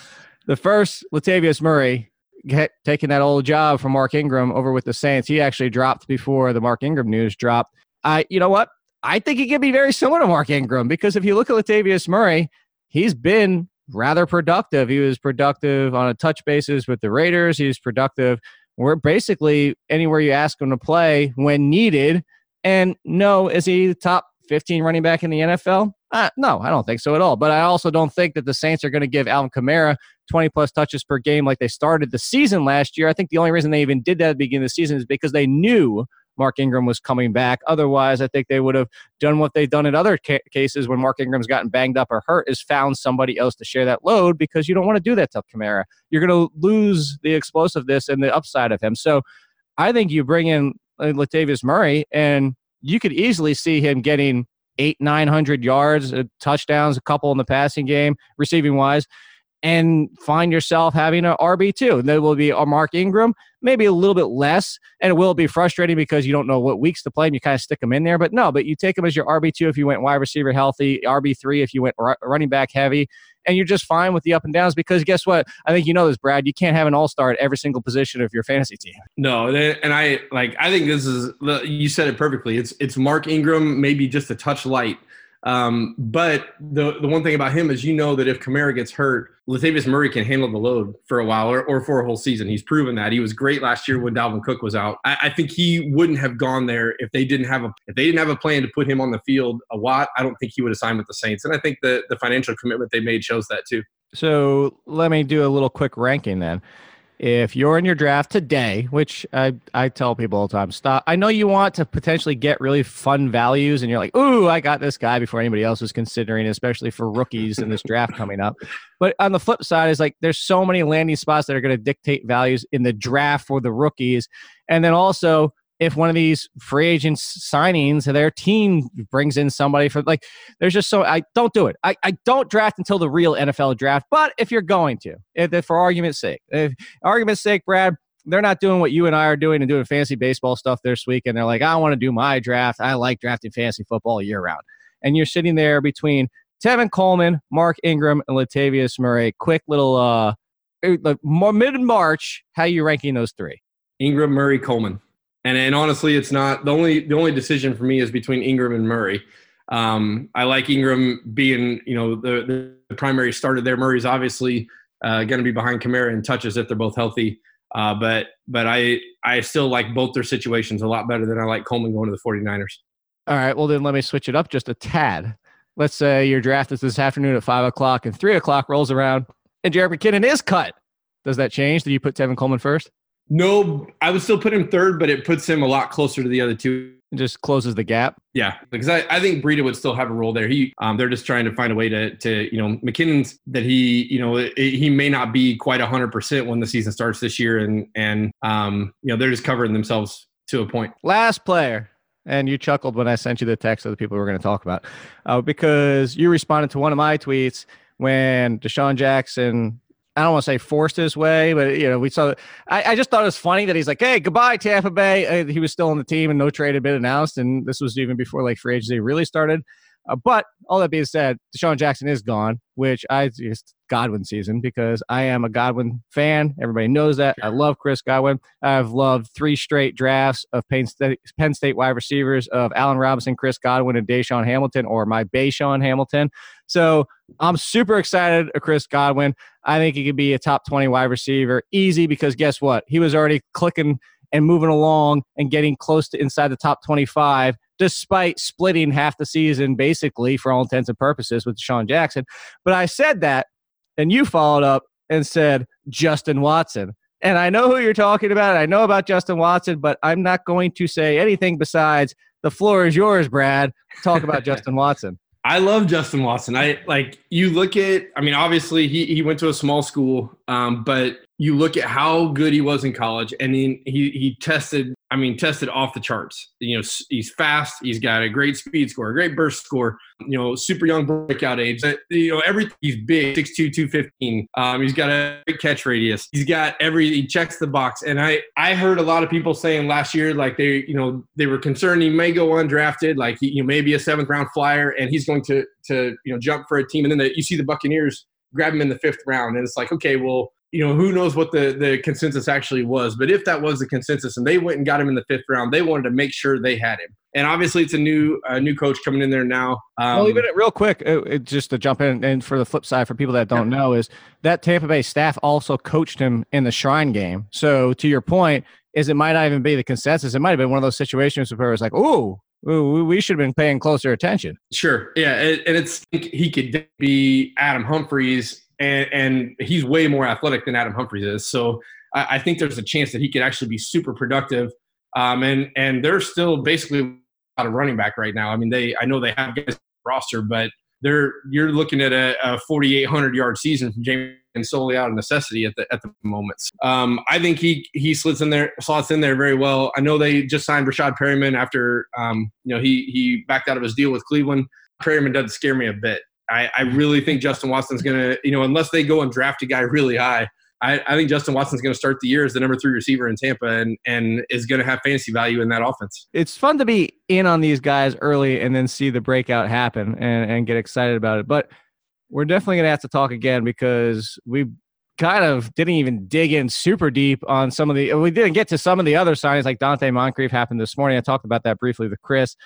the first, Latavius Murray, get, taking that old job from Mark Ingram over with the Saints. He actually dropped before the Mark Ingram news dropped. I, you know what? I think he could be very similar to Mark Ingram because if you look at Latavius Murray, he's been rather productive. He was productive on a touch basis with the Raiders. He's productive where basically anywhere you ask him to play when needed. And no, is he the top 15 running back in the NFL? Uh, no, I don't think so at all. But I also don't think that the Saints are going to give Alvin Kamara 20 plus touches per game like they started the season last year. I think the only reason they even did that at the beginning of the season is because they knew Mark Ingram was coming back. Otherwise, I think they would have done what they've done in other ca- cases when Mark Ingram's gotten banged up or hurt, is found somebody else to share that load because you don't want to do that to Kamara. You're going to lose the explosiveness and the upside of him. So I think you bring in uh, Latavius Murray, and you could easily see him getting eight, nine hundred yards, uh, touchdowns, a couple in the passing game, receiving wise, and find yourself having an RB two. There will be a Mark Ingram, maybe a little bit less, and it will be frustrating because you don't know what weeks to play and you kind of stick them in there. But no, but you take them as your RB two if you went wide receiver healthy, RB three if you went running back heavy, and you're just fine with the up and downs because guess what? I think you know this, Brad. You can't have an all star at every single position of your fantasy team. No, and I like I think this is you said it perfectly. It's it's Mark Ingram, maybe just a touch light. Um, but the the one thing about him is you know that if Kamara gets hurt, Latavius Murray can handle the load for a while or, or for a whole season. He's proven that. He was great last year when Dalvin Cook was out. I, I, think he wouldn't have gone there if they didn't have a if they didn't have a plan to put him on the field a lot. I don't think he would have signed with the Saints. And I think the the financial commitment they made shows that too. So let me do a little quick ranking then if you're in your draft today, which I, I tell people all the time, stop. I know you want to potentially get really fun values, and you're like, ooh, I got this guy before anybody else was considering, especially for rookies in this draft coming up. But on the flip side, is like there's so many landing spots that are going to dictate values in the draft for the rookies. And then also, if one of these free agents signings their team brings in somebody for like there's just so I don't do it. I, I don't draft until the real NFL draft. But if you're going to, if, if for argument's sake, if argument's sake, Brad, they're not doing what you and I are doing and doing fancy baseball stuff this week, and they're like, I want to do my draft. I like drafting fantasy football year round. And you're sitting there between Tevin Coleman, Mark Ingram, and Latavius Murray. Quick little uh mid March, how are you ranking those three? Ingram, Murray, Coleman. And and honestly, it's not the only the only decision for me is between Ingram and Murray. Um, I like Ingram being you know the, the primary starter there. Murray's obviously uh, going to be behind Kamara in touches if they're both healthy. Uh, but but I I still like both their situations a lot better than I like Coleman going to the 49ers. All right, well then let me switch it up just a tad. Let's say your draft is this afternoon at five o'clock and three o'clock rolls around and Jerick McKinnon is cut. Does that change? Do you put Tevin Coleman first? No, I would still put him third, but it puts him a lot closer to the other two. Just closes the gap. Yeah, because I, I think Breida would still have a role there. He, um, they're just trying to find a way to, to you know, McKinnon's that he, you know, it, he may not be quite hundred percent when the season starts this year, and and um, you know, they're just covering themselves to a point. Last player, and you chuckled when I sent you the text of the people we are going to talk about, uh, because you responded to one of my tweets when DeSean Jackson I don't want to say forced his way, but you know, we saw. I, I just thought it was funny that he's like, "Hey, goodbye, Tampa Bay." Uh, he was still on the team, and no trade had been announced, and this was even before like free agency really started. Uh, but all that being said, DeSean Jackson is gone, which I just Godwin season because I am a Godwin fan. Everybody knows that. I love Chris Godwin. I've loved three straight drafts of Penn State, Penn State wide receivers of Allen Robinson, Chris Godwin, and DaeSean Hamilton, or my Bayshawn Hamilton. So I'm super excited of Chris Godwin. I think he could be a top 20 wide receiver easy because guess what? He was already clicking and moving along and getting close to inside the top 25 despite splitting half the season basically for all intents and purposes with Sean Jackson. But I said that and you followed up and said Justin Watson. And I know who you're talking about. I know about Justin Watson, but I'm not going to say anything besides the floor is yours, Brad. Talk about Justin Watson. I love Justin Watson. I like you look at. I mean, obviously he he went to a small school, um, but you look at how good he was in college, and he he, he tested I mean, tested off the charts. You know, he's fast. He's got a great speed score, a great burst score. You know, super young breakout age. You know, everything. He's big, 6'2", 215. Um, he's got a great catch radius. He's got every. He checks the box. And I I heard a lot of people saying last year like they you know they were concerned he may go undrafted, like he you know maybe a seventh round flyer, and he's going to to you know jump for a team. And then the, you see the Buccaneers grab him in the fifth round, and it's like okay, well you know, who knows what the, the consensus actually was. But if that was the consensus and they went and got him in the fifth round, they wanted to make sure they had him. And obviously, it's a new uh, new coach coming in there now. Um, well, even real quick, it, it, just to jump in, and for the flip side, for people that don't yeah. know, is that Tampa Bay staff also coached him in the Shrine game. So to your point, is it might not even be the consensus. It might have been one of those situations where it's like, oh, we should have been paying closer attention. Sure. Yeah. And it's he could be Adam Humphries and, and he's way more athletic than Adam Humphries is. So I, I, think there's a chance that he could actually be super productive. Um, and and they're still basically out of running back right now. I mean, they I know they have guys roster, but they're you're looking at a, a 4,800 yard season from Jameis solely out of necessity at the at the moments. Um, I think he he slits in there, slots in there very well. I know they just signed Breshad Perriman after um, you know he he backed out of his deal with Cleveland. Perriman doesn't scare me a bit. I, I really think Justin Watson's going to, you know, unless they go and draft a guy really high, I, I think Justin Watson's going to start the year as the number three receiver in Tampa and, and is going to have fantasy value in that offense. It's fun to be in on these guys early and then see the breakout happen and, and get excited about it. But we're definitely going to have to talk again because we kind of didn't even dig in super deep on some of the, we didn't get to some of the other signings like Donte Moncrief happened this morning. I talked about that briefly with Chris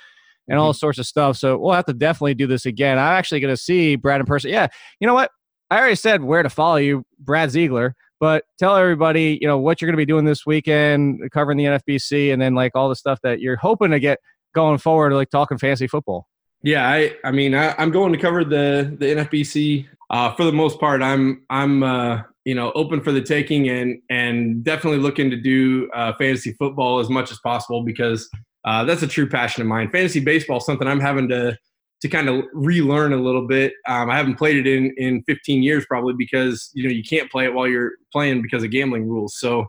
and all mm-hmm. sorts of stuff. So we'll have to definitely do this again. I'm actually going to see Brad in person. Yeah. You know what? I already said where to follow you, Brad Ziegler. But tell everybody, you know, what you're going to be doing this weekend, covering the NFBC, and then like all the stuff that you're hoping to get going forward, like talking fantasy football. Yeah, I, I mean, I, am going to cover the the NFBC. Uh, for the most part, I'm I'm uh, you know open for the taking and and definitely looking to do uh, fantasy football as much as possible because uh, that's a true passion of mine. Fantasy baseball is something I'm having to to kind of relearn a little bit. Um, I haven't played it in in 15 years probably because you know you can't play it while you're playing because of gambling rules. So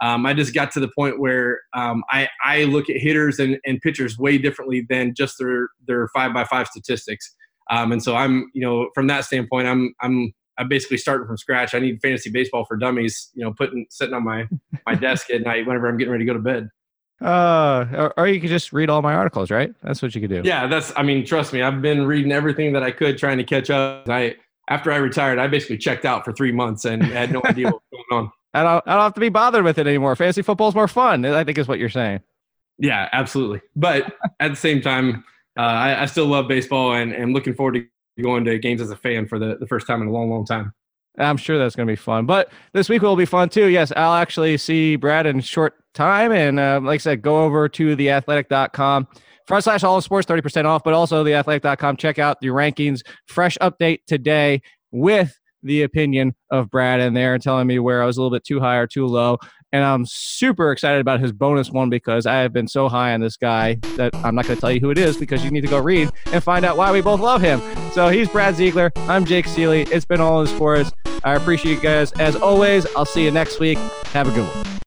um, I just got to the point where um, I I look at hitters and, and pitchers way differently than just their their five by five statistics. Um, and so I'm you know from that standpoint I'm I'm I'm basically starting from scratch. I need fantasy baseball for dummies, you know, putting sitting on my my desk at night whenever I'm getting ready to go to bed. Uh, or, you could just read all my articles, right? That's what you could do. Yeah, that's. I mean, trust me, I've been reading everything that I could, trying to catch up. I after I retired, I basically checked out for three months and had no idea what was going on. I don't, I don't have to be bothered with it anymore. Fantasy football's more fun. I think is what you're saying. Yeah, absolutely. But at the same time, uh, I, I, still love baseball and am looking forward to going to games as a fan for the, the first time in a long, long time. I'm sure that's going to be fun. But this week will be fun too. Yes, I'll actually see Brad in short time. And uh, like I said, go over to theathletic.com front slash all of sports, 30% off, but also theathletic.com. Check out the rankings. Fresh update today with the opinion of Brad in there telling me where I was a little bit too high or too low. And I'm super excited about his bonus one because I have been so high on this guy that I'm not going to tell you who it is because you need to go read and find out why we both love him. So he's Brad Ziegler. I'm Jake Ciely. It's been all in sports. I appreciate you guys. As always, I'll see you next week. Have a good one.